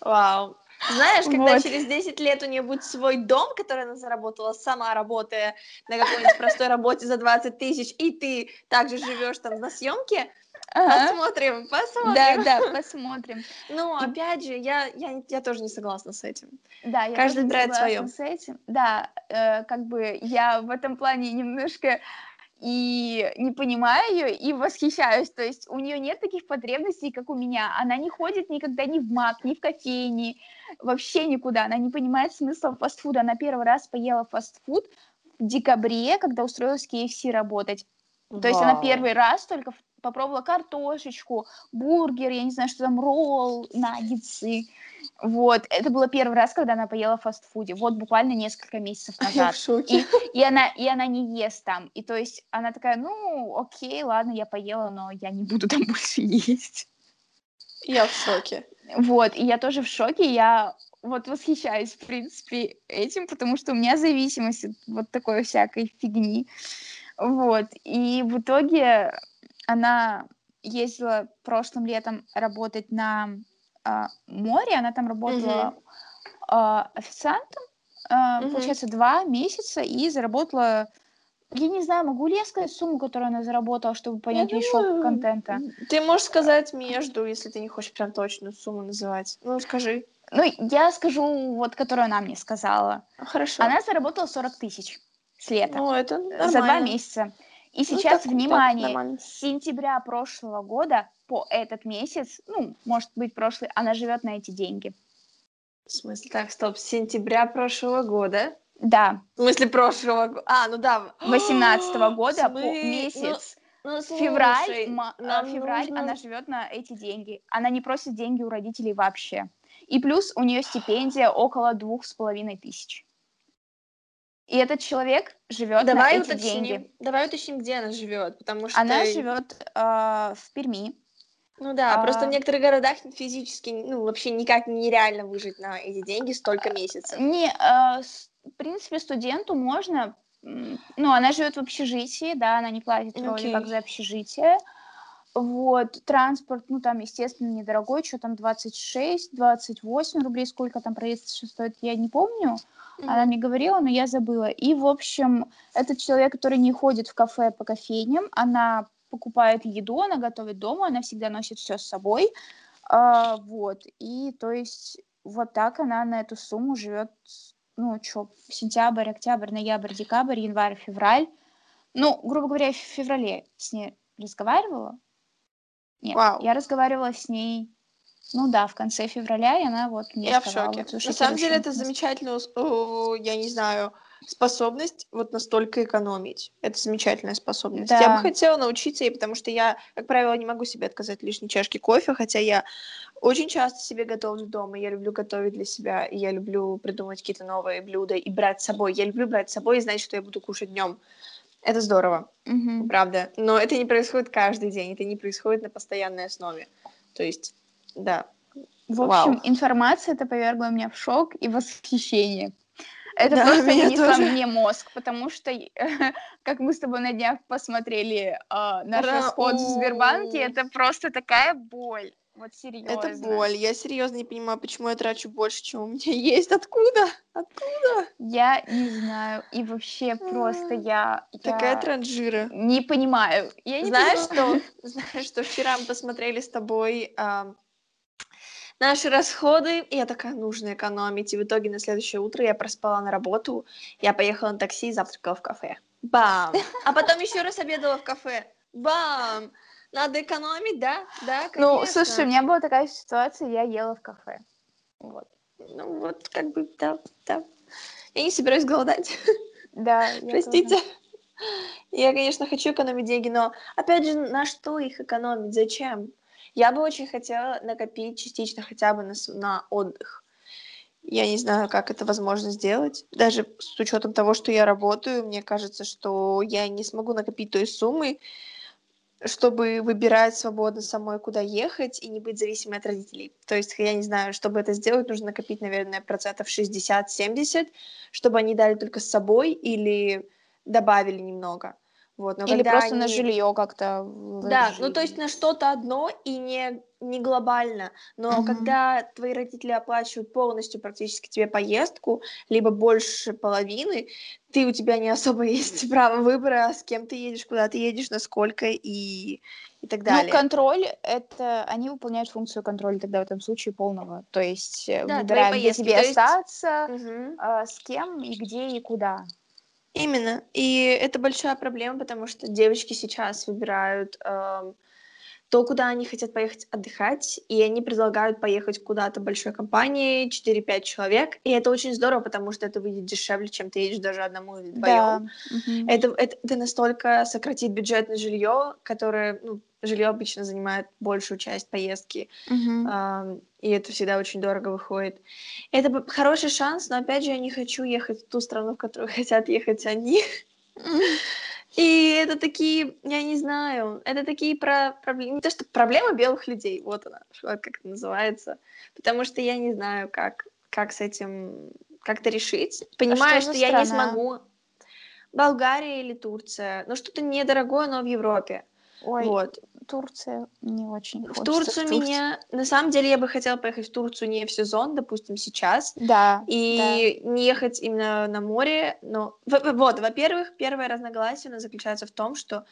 Вау. Знаешь, когда вот. через 10 лет у нее будет свой дом, который она заработала сама, работая на какой-нибудь простой работе за 20 тысяч, и ты также живешь там на съемке, Ага. Посмотрим, посмотрим. Да, да, посмотрим. Ну, опять же, я, я, я тоже не согласна с этим. Да, я Каждый выбирает свое. с этим. Да, э, как бы я в этом плане немножко и не понимаю ее, и восхищаюсь. То есть у нее нет таких потребностей, как у меня. Она не ходит никогда ни в МАК, ни в кофейни, вообще никуда. Она не понимает смысла фастфуда. Она первый раз поела фастфуд в декабре, когда устроилась в KFC работать. То Вау. есть она первый раз только попробовала картошечку, бургер, я не знаю, что там, ролл, наггетсы. Вот, это было первый раз, когда она поела в фастфуде, вот буквально несколько месяцев назад. Я в шоке. И, и, она, и она не ест там. И то есть она такая, ну, окей, ладно, я поела, но я не буду там больше есть. Я в шоке. Вот, и я тоже в шоке, я вот восхищаюсь, в принципе, этим, потому что у меня зависимость от вот такой всякой фигни. Вот, и в итоге она ездила прошлым летом работать на э, море, она там работала mm-hmm. э, официантом, э, Мгм. получается, два месяца и заработала... Я не знаю, могу ли я сказать сумму, которую она заработала, чтобы понять Я весь шок думаю, контента? Ты можешь сказать между, если ты не хочешь прям точную сумму называть. Ну, скажи. Ну, я скажу, вот, которую она мне сказала. Хорошо. Она заработала 40 тысяч с лета. Ну, это за два нормально. месяца. И Ну, сейчас, так- так внимание, нормально. с сентября прошлого года по этот месяц, ну, может быть, прошлый, она живет на эти деньги. В смысле, так, стоп, с сентября прошлого года? Да, В смысле, прошлого года? А, ну да. 18 года по Смы- месяц. Ну, Февраль, слушай, ма- а, нам февраль нужно- она живет на эти деньги. Она не просит деньги у родителей вообще. И плюс у нее стипендия около двух с половиной тысяч. И этот человек живет Давай на эти уточним, деньги. давай уточним, где она живет, потому что... Она живет а, в Перми. Ну да, просто а- в некоторых городах физически, ну, вообще никак нереально выжить на эти деньги столько месяцев. Не, а, с- в принципе, студенту можно. Ну, она живет в общежитии, да, она не платит вроде Окей. как за общежитие. Вот, транспорт, ну, там, естественно, недорогой, что там 26-28 рублей, сколько там проезд еще стоит, я не помню. Она Мгм. мне говорила, но я забыла. И, в общем, этот человек, который не ходит в кафе по кофейням, она покупает еду, она готовит дома, она всегда носит все с собой. А, вот. И, то есть, вот так она на эту сумму живет, ну, что, сентябрь, октябрь, ноябрь, декабрь, январь, февраль. Ну, грубо говоря, в феврале с ней разговаривала. Нет, Вау. я разговаривала с ней, ну да, в конце февраля, и она вот мне Я в сказала. шоке. вот, На самом деле это замечательная, я не знаю, способность вот настолько экономить. Это замечательная способность. Я Да. бы хотела научиться ей, потому что я, как правило, не могу себе отказать лишней чашки кофе, хотя я очень часто себе готовлю дома. Я люблю готовить для себя, и я люблю придумывать какие-то новые блюда и брать с собой. Я люблю брать с собой и знать, что я буду кушать днем. Это здорово, Мгм. правда. Но это не происходит каждый день, это не происходит на постоянной основе. То есть, да. В общем, Вау. информация это повергла меня в шок и восхищение. Это Да, просто вынесло тоже. мне мозг, потому что, как мы с тобой на днях посмотрели а, наш Ра- расход в Сбербанке, это просто такая боль. Вот серьезно. Это боль. Я серьезно не понимаю, почему я трачу больше, чем у меня есть. Откуда? Откуда? Я не знаю. И вообще просто я, Такая я транжира. не понимаю. Я не Знаешь понимаю. что? Знаешь, что вчера мы посмотрели с тобой наши расходы, и я такая, нужно экономить. И в итоге на следующее утро я проспала на работу, я поехала на такси и завтракала в кафе. Бам! А потом еще раз обедала в кафе. Бам! Надо экономить, да? Да, Ну, конечно. слушай, у меня была такая ситуация, я ела в кафе. Вот. Ну, вот как бы, да, да. Я не собираюсь голодать. Да, я тоже. Простите. Я, конечно, хочу экономить деньги, но, опять же, на что их экономить? Зачем? Я бы очень хотела накопить частично хотя бы на, на отдых. Я не знаю, как это возможно сделать. Даже с учетом того, что я работаю, мне кажется, что я не смогу накопить той суммы, чтобы выбирать свободно самой, куда ехать, и не быть зависимой от родителей. То есть, я не знаю, чтобы это сделать, нужно накопить, наверное, процентов 60-70, чтобы они дали только с собой или добавили немного. Вот, но Или просто на они- жилье как-то. Да, ну то есть на что-то одно и не, не глобально. Но Мгм. когда твои родители оплачивают полностью практически тебе поездку, либо больше половины, ты у тебя не особо есть право выбора, с кем ты едешь, куда ты едешь, насколько и, и так далее. Ну, контроль это они выполняют функцию контроля тогда в этом случае полного. То есть э, Да, выбираем, где тебе есть- остаться, Мгм. а, с кем и где и куда. Именно. И это большая проблема, потому что девочки сейчас выбирают эм, то, куда они хотят поехать отдыхать, и они предлагают поехать куда-то большой компанией, 4-5 человек, и это очень здорово, потому что это выйдет дешевле, чем ты едешь даже одному или вдвоем. Да. Это, это, это настолько сократит бюджет на жилье, которое, ну, жилье обычно занимает большую часть поездки, Мгм. Ам, и это всегда очень дорого выходит. Это хороший шанс, но опять же я не хочу ехать в ту страну, в которую хотят ехать они. И это такие, я не знаю, это такие про, проблемы, не то что проблемы белых людей, вот она, вот как это называется, потому что я не знаю, как, как с этим как-то решить. Понимаю, А что что, я не смогу. Болгария или Турция, ну что-то недорогое, но в Европе. Ой, Вот. Турция не очень В Турцию в меня... На самом деле я бы хотела поехать в Турцию не в сезон, допустим, сейчас. Да. И да. не ехать именно на море. Но вот, во-первых, первое разногласие нас заключается в том, что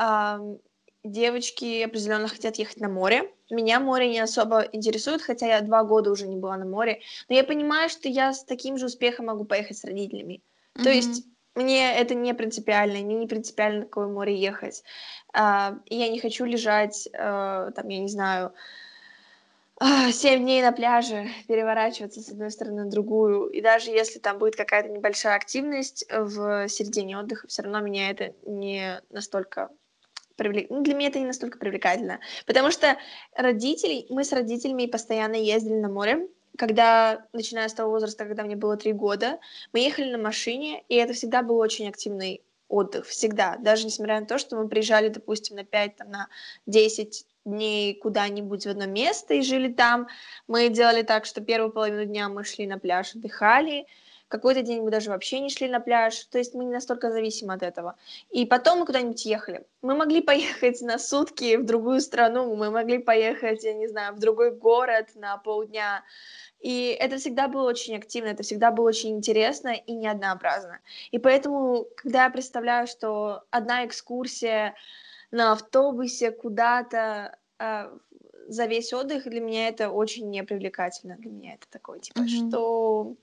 э, девочки определенно хотят ехать на море. Меня море не особо интересует, хотя я два года уже не была на море. Но я понимаю, что я с таким же успехом могу поехать с родителями. Mm-hmm. То есть мне это не принципиально, мне не принципиально на какое море ехать. А, я не хочу лежать, а, там, я не знаю, а, семь дней на пляже, переворачиваться с одной стороны на другую. И даже если там будет какая-то небольшая активность в середине отдыха, все равно меня это не настолько привлек... ну, для меня это не настолько привлекательно. Потому что родителей, мы с родителями постоянно ездили на море, когда, начиная с того возраста, когда мне было три года, мы ехали на машине, и это всегда был очень активный отдых, всегда. Даже несмотря на то, что мы приезжали, допустим, на 5, там, на 10 дней куда-нибудь в одно место и жили там, мы делали так, что первую половину дня мы шли на пляж, отдыхали, какой-то день мы даже вообще не шли на пляж, то есть мы не настолько зависимы от этого. И потом мы куда-нибудь ехали. Мы могли поехать на сутки в другую страну, мы могли поехать, я не знаю, в другой город на полдня, и это всегда было очень активно, это всегда было очень интересно и не однообразно. И поэтому, когда я представляю, что одна экскурсия на автобусе куда-то э, за весь отдых, для меня это очень непривлекательно. Для меня это такое, типа, mm-hmm. что...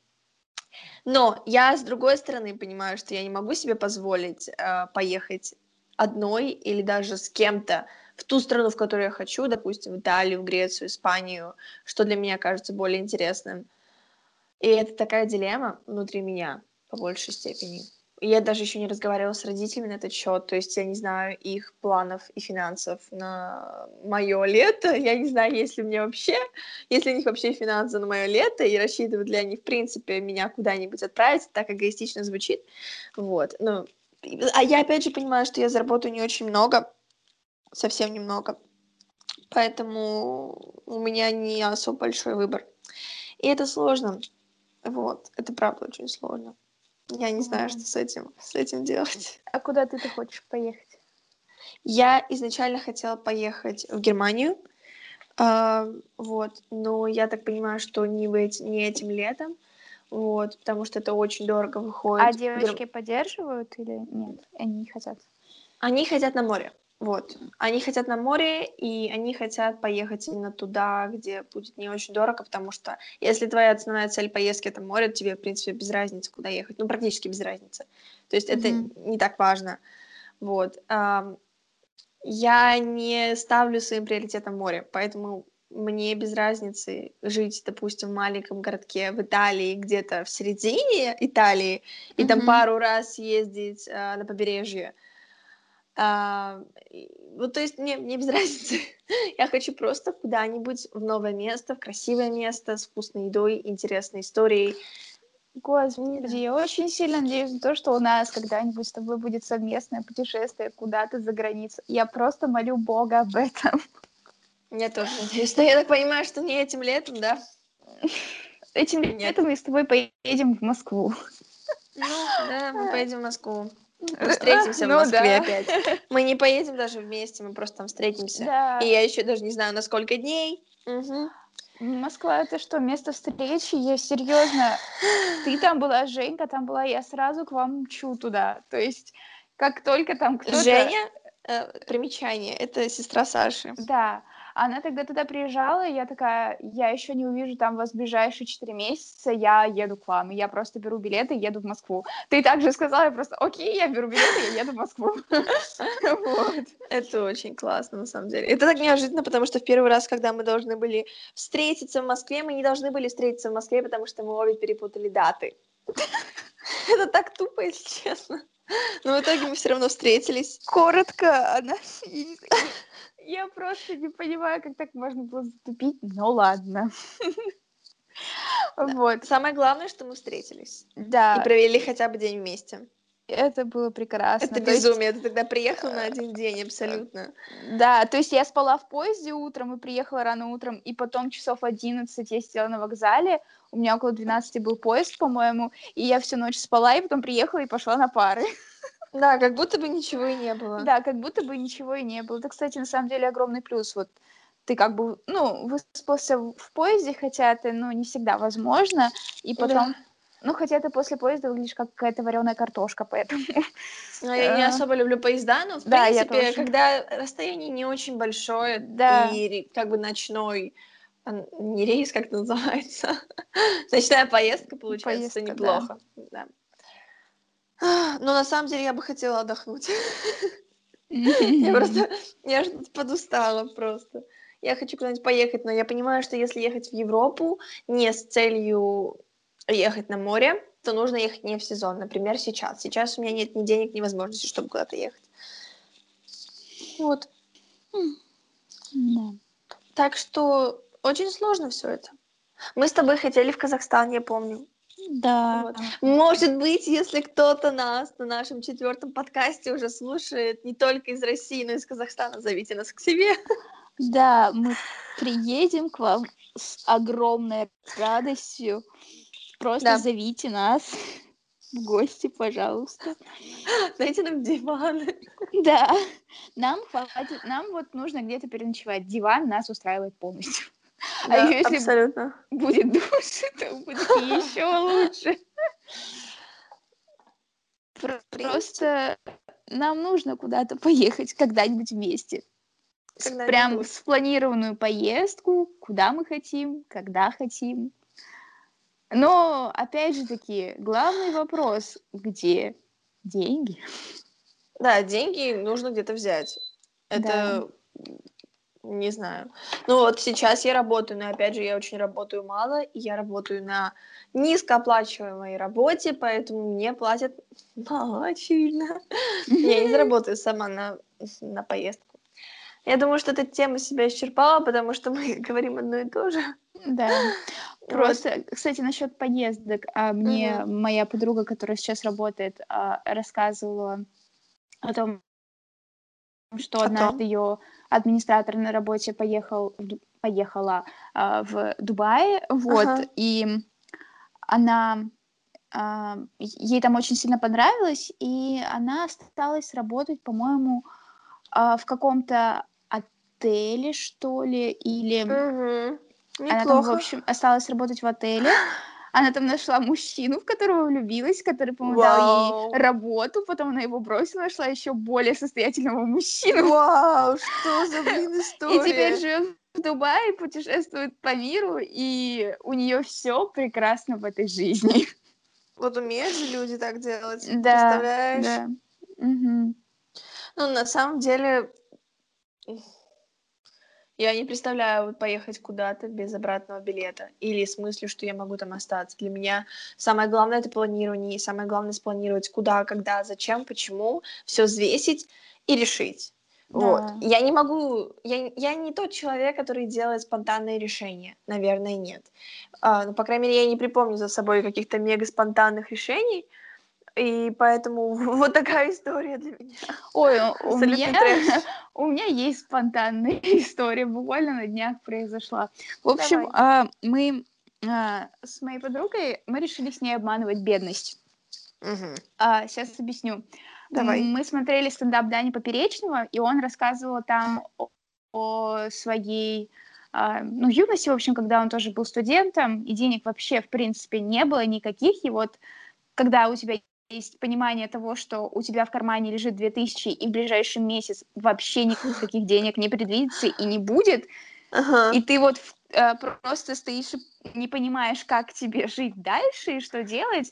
Но я, с другой стороны, понимаю, что я не могу себе позволить э, поехать одной или даже с кем-то в ту страну, в которую я хочу, допустим, в Италию, в Грецию, Испанию, что для меня кажется более интересным. И это такая дилемма внутри меня, по большей степени. Я даже еще не разговаривала с родителями на этот счет, то есть я не знаю их планов и финансов на мое лето, я не знаю, есть ли мне вообще, если у них вообще финансы на мое лето, и рассчитывают ли они, в принципе, меня куда-нибудь отправить, так эгоистично звучит, вот, ну, а я опять же понимаю, что я заработаю не очень много, совсем немного. Поэтому у меня не особо большой выбор. И это сложно. Вот, это правда очень сложно. Я не знаю, что с этим, с этим делать. А куда ты, ты хочешь поехать? Я изначально хотела поехать в Германию, э, вот, но я так понимаю, что не, быть, не этим летом, вот, потому что это очень дорого выходит. А девочки Гер... поддерживают или нет? Они не хотят? Они хотят на море. Вот. Они хотят на море, и они хотят поехать именно туда, где будет не очень дорого, потому что если твоя основная цель поездки это море, тебе, в принципе, без разницы, куда ехать. Ну, практически без разницы. То есть mm-hmm. это не так важно. Вот. Я не ставлю своим приоритетом море, поэтому мне без разницы жить, допустим, в маленьком городке в Италии, где-то в середине Италии, и mm-hmm. там пару раз ездить э, на побережье, а, вот, то есть мне, мне без разницы. Я хочу просто куда-нибудь в новое место, в красивое место, с вкусной едой, интересной историей. Господи, я очень сильно надеюсь на то, что у нас когда-нибудь с тобой будет совместное путешествие куда-то за границу. Я просто молю Бога об этом. Я тоже надеюсь. Но я так понимаю, что не этим летом, да? Этим Нет. летом мы с тобой поедем в Москву. Ну, да, мы поедем в Москву. Мы встретимся ну, в Москве да. опять. Мы не поедем даже вместе, мы просто там встретимся. Да. И я еще даже не знаю, на сколько дней. Угу. Москва это что, место встречи? Я серьезно. Ты там была, Женька там была, я сразу к вам мчу туда. То есть, как только там кто-то. Женя, э, примечание, это сестра Саши. Да. Она тогда туда приезжала, и я такая, я еще не увижу там вас в ближайшие четыре месяца, я еду к вам. И я просто беру билеты и еду в Москву. Ты также сказала, я просто, окей, я беру билеты, я еду в Москву. Это очень классно, на самом деле. Это так неожиданно, потому что в первый раз, когда мы должны были встретиться в Москве, мы не должны были встретиться в Москве, потому что мы обе перепутали даты. Это так тупо, если честно. Но в итоге мы все равно встретились. Коротко, она... Я просто не понимаю, как так можно было затупить, но ладно. Вот. Самое главное, что мы встретились. Да. И провели хотя бы день вместе. Это было прекрасно. Это безумие. Есть... Ты тогда приехал на один день, абсолютно. Да, то есть я спала в поезде утром и приехала рано утром, и потом часов 11 я сидела на вокзале, у меня около 12 был поезд, по-моему, и я всю ночь спала, и потом приехала и пошла на пары. Да, как будто бы ничего и не было. Да, как будто бы ничего и не было. Это, кстати, на самом деле огромный плюс. Вот ты как бы, ну, выспался в поезде, хотя это, ну, не всегда возможно, и потом, да. ну, хотя ты после поезда выглядишь как какая-то вареная картошка, поэтому... Ну, я не э, особо люблю поезда, но, в да, принципе, когда расстояние не очень большое, да. и как бы ночной, не рейс, как это называется, ночная поездка, получается, поездка, неплохо. Да. да. Но на самом деле я бы хотела отдохнуть. Я просто, я подустала просто я хочу куда-нибудь поехать, но я понимаю, что если ехать в Европу не с целью ехать на море, то нужно ехать не в сезон, например, сейчас. Сейчас у меня нет ни денег, ни возможности, чтобы куда-то ехать. Вот. Да. Так что очень сложно все это. Мы с тобой хотели в Казахстан, я помню. Да. Вот. Может быть, если кто-то нас на нашем четвертом подкасте уже слушает не только из России, но и из Казахстана, зовите нас к себе. Да, мы приедем к вам с огромной радостью. Просто да. зовите нас в гости, пожалуйста. Дайте нам диваны. Да, нам хватит, нам вот нужно где-то переночевать. Диван нас устраивает полностью. А да, а если абсолютно. будет душ, то будет еще лучше. Просто нам нужно куда-то поехать когда-нибудь вместе. Когда Прям спланированную поездку, куда мы хотим, когда хотим. Но, опять же таки, главный вопрос, где деньги? Да, деньги нужно где-то взять. Это, да. Не знаю. Ну вот сейчас я работаю, но опять же я очень работаю мало, и я работаю на низкооплачиваемой работе, поэтому мне платят мало, очевидно. Я не заработаю сама на, на поездку. Я думаю, что эта тема себя исчерпала, потому что мы говорим одно и то же. Да. Просто, вот. кстати, насчет поездок. А, мне угу. моя подруга, которая сейчас работает, а, рассказывала о том, что однажды ее администратор на работе поехал, поехала а, в Дубай, вот, ага. и она ей там очень сильно понравилось, и она осталась работать, по-моему, в каком-то отеле, что ли, или... Угу. Она там, в общем, осталась работать в отеле. Она там нашла мужчину, в которого влюбилась, который, по-моему, дал ей работу, потом она его бросила, нашла еще более состоятельного мужчину. Вау, что за, блин, история. И теперь живет в Дубае, путешествует по миру, и у нее все прекрасно в этой жизни. Вот умеют же люди так делать, да, представляешь? Да. Угу. Ну, на самом деле, я не представляю поехать куда-то без обратного билета или с мыслью, что я могу там остаться. Для меня самое главное это планирование, и самое главное спланировать куда, когда, зачем, почему, все взвесить и решить. Да. Вот. Я не могу, я, я не тот человек, который делает спонтанные решения. Наверное, нет. А, ну, по крайней мере, я не припомню за собой каких-то мега спонтанных решений. И поэтому вот такая история для меня. Ой, у меня, у меня есть спонтанная история, буквально на днях произошла. В общем, а, мы а, с моей подругой, мы решили с ней обманывать бедность. Угу. А, сейчас объясню. Давай. Мы смотрели стендап Дани Поперечного, и он рассказывал там о, о своей ну, юности, в общем, когда он тоже был студентом, и денег вообще, в принципе, не было никаких, и вот когда у тебя есть понимание того, что у тебя в кармане лежит 2000, и в ближайший месяц вообще никаких денег не предвидится и не будет, ага. и ты вот э, просто стоишь и не понимаешь, как тебе жить дальше и что делать,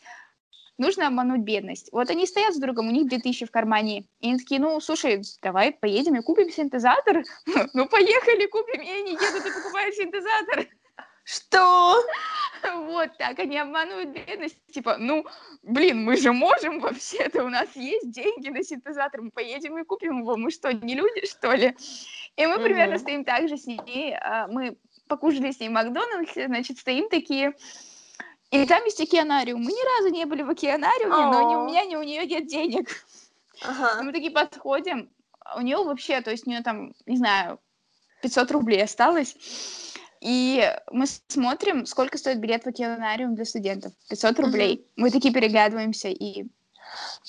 нужно обмануть бедность. Вот они стоят с другом, у них 2000 в кармане, и они такие, ну, слушай, давай поедем и купим синтезатор. Ну, поехали, купим, и они едут и покупают синтезатор. Что? Вот так они обманывают бедность. Типа, ну, блин, мы же можем вообще-то, у нас есть деньги на синтезатор, мы поедем и купим его. Мы что, не люди, что ли? И мы примерно стоим так же с ней. А, мы покушали с ней в Макдональдсе, значит, стоим такие... И там есть океанариум. Мы ни разу не были в океанариуме, но ни у меня, ни у нее нет денег. Ага. мы такие подходим. У нее вообще, то есть у нее там, не знаю, 500 рублей осталось. И мы смотрим, сколько стоит билет в океанариум для студентов. 500 рублей. Uh-huh. Мы такие переглядываемся и...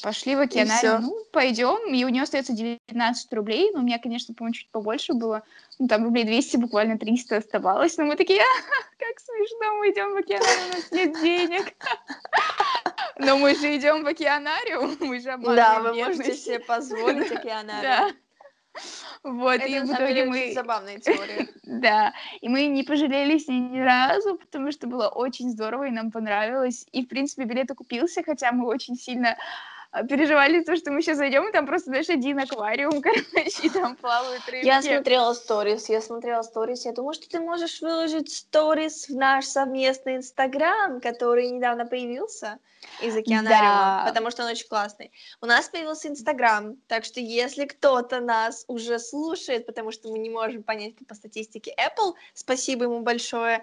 Пошли в океанариум. Ну, пойдем. И у нее остается 19 рублей. Но у меня, конечно, по-моему, чуть побольше было. Ну, там рублей 200, буквально 300 оставалось. Но мы такие, как смешно, мы идем в океанариум, у нас нет денег. Но мы же идем в океанариум, мы же Да, вы можете себе позволить океанариум. Вот, Это, и в итоге мы... забавная теория. да, и мы не пожалели с ней ни разу, потому что было очень здорово, и нам понравилось. И, в принципе, билет окупился, хотя мы очень сильно переживали то, что мы сейчас зайдем, и там просто, знаешь, один аквариум, короче, и там плавают рыбки. Я смотрела сторис, я смотрела сторис, я думаю, что ты можешь выложить сторис в наш совместный инстаграм, который недавно появился из океанариума, да. потому что он очень классный. У нас появился инстаграм, так что если кто-то нас уже слушает, потому что мы не можем понять по статистике Apple, спасибо ему большое,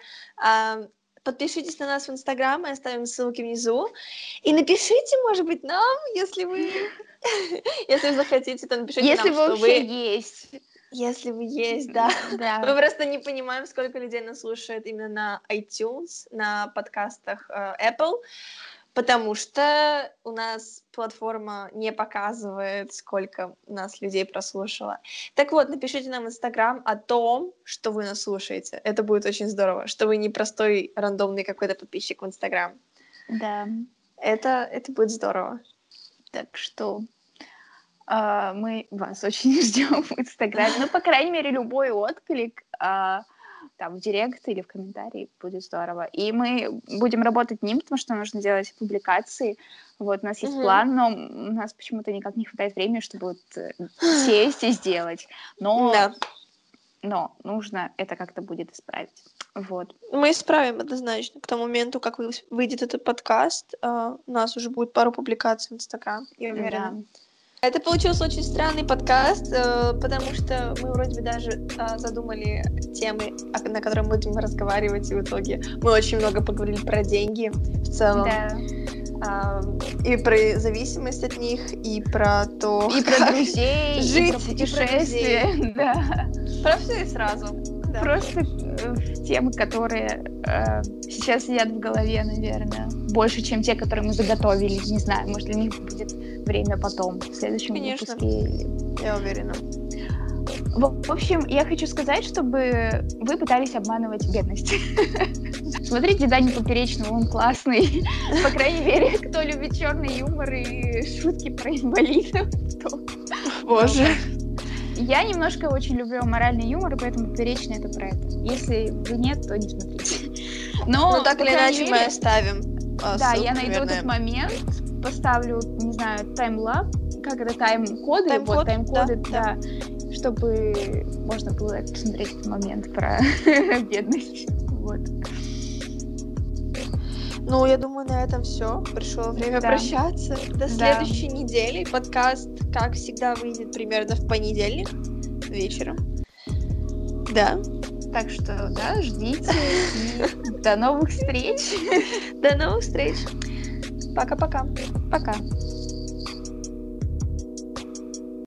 Подпишитесь на нас в Инстаграм, мы оставим ссылки внизу. И напишите, может быть, нам, если вы... Если вы захотите, то напишите если нам, вы что вообще вы... есть. Если вы есть, да. да. Мы просто не понимаем, сколько людей нас слушает именно на iTunes, на подкастах э, Apple потому что у нас платформа не показывает, сколько нас людей прослушало. Так вот, напишите нам в Инстаграм о том, что вы нас слушаете. Это будет очень здорово, что вы не простой рандомный какой-то подписчик в Инстаграм. Да. Это, это будет здорово. Так что Uh, мы вас очень ждем в Инстаграме. Ну, по крайней мере, любой отклик uh, там в директ или в комментарии, будет здорово. И мы будем работать ним, потому что нужно делать публикации. Вот, у нас есть mm-hmm. план, но у нас почему-то никак не хватает времени, чтобы вот э, сесть и сделать. Но, да. но нужно это как-то будет исправить. Вот. Мы исправим однозначно. К тому моменту, как выйдет этот подкаст, uh, у нас уже будет пару публикаций в Инстаграм, я уверена. Да. Это получился очень странный подкаст, э, потому что мы вроде бы даже а, задумали темы, на которые мы будем разговаривать, и в итоге мы очень много поговорили про деньги в целом. Да. И про зависимость от них, и про то, и про друзей, жить, и про путешествия, да. Про все и сразу. Да. Просто э, темы, которые э, сейчас сидят в голове, наверное, больше, чем те, которые мы заготовили. Не знаю, может, для них будет время потом, в следующем Конечно. выпуске. Я уверена. В, в общем, я хочу сказать, чтобы вы пытались обманывать бедность. Смотрите Дани Поперечного, он классный. По крайней мере, кто любит черный юмор и шутки про инвалидов, то... Боже. Я немножко очень люблю моральный юмор, поэтому Поперечный это про это. Если вы нет, то не смотрите. Но, ну, так или иначе мы оставим. А, да, я найду этот момент, поставлю, не знаю, таймлап, как это, тайм-коды, тайм вот, тайм-коды, да, да, чтобы можно было посмотреть этот момент про бедность, вот. Ну, я думаю, на этом все. Пришло время да. прощаться. До следующей да. недели. Подкаст, как всегда, выйдет примерно в понедельник вечером. Да. Так что, да, ждите. до новых встреч. До новых встреч. Пока-пока. Пока. -пока. Пока.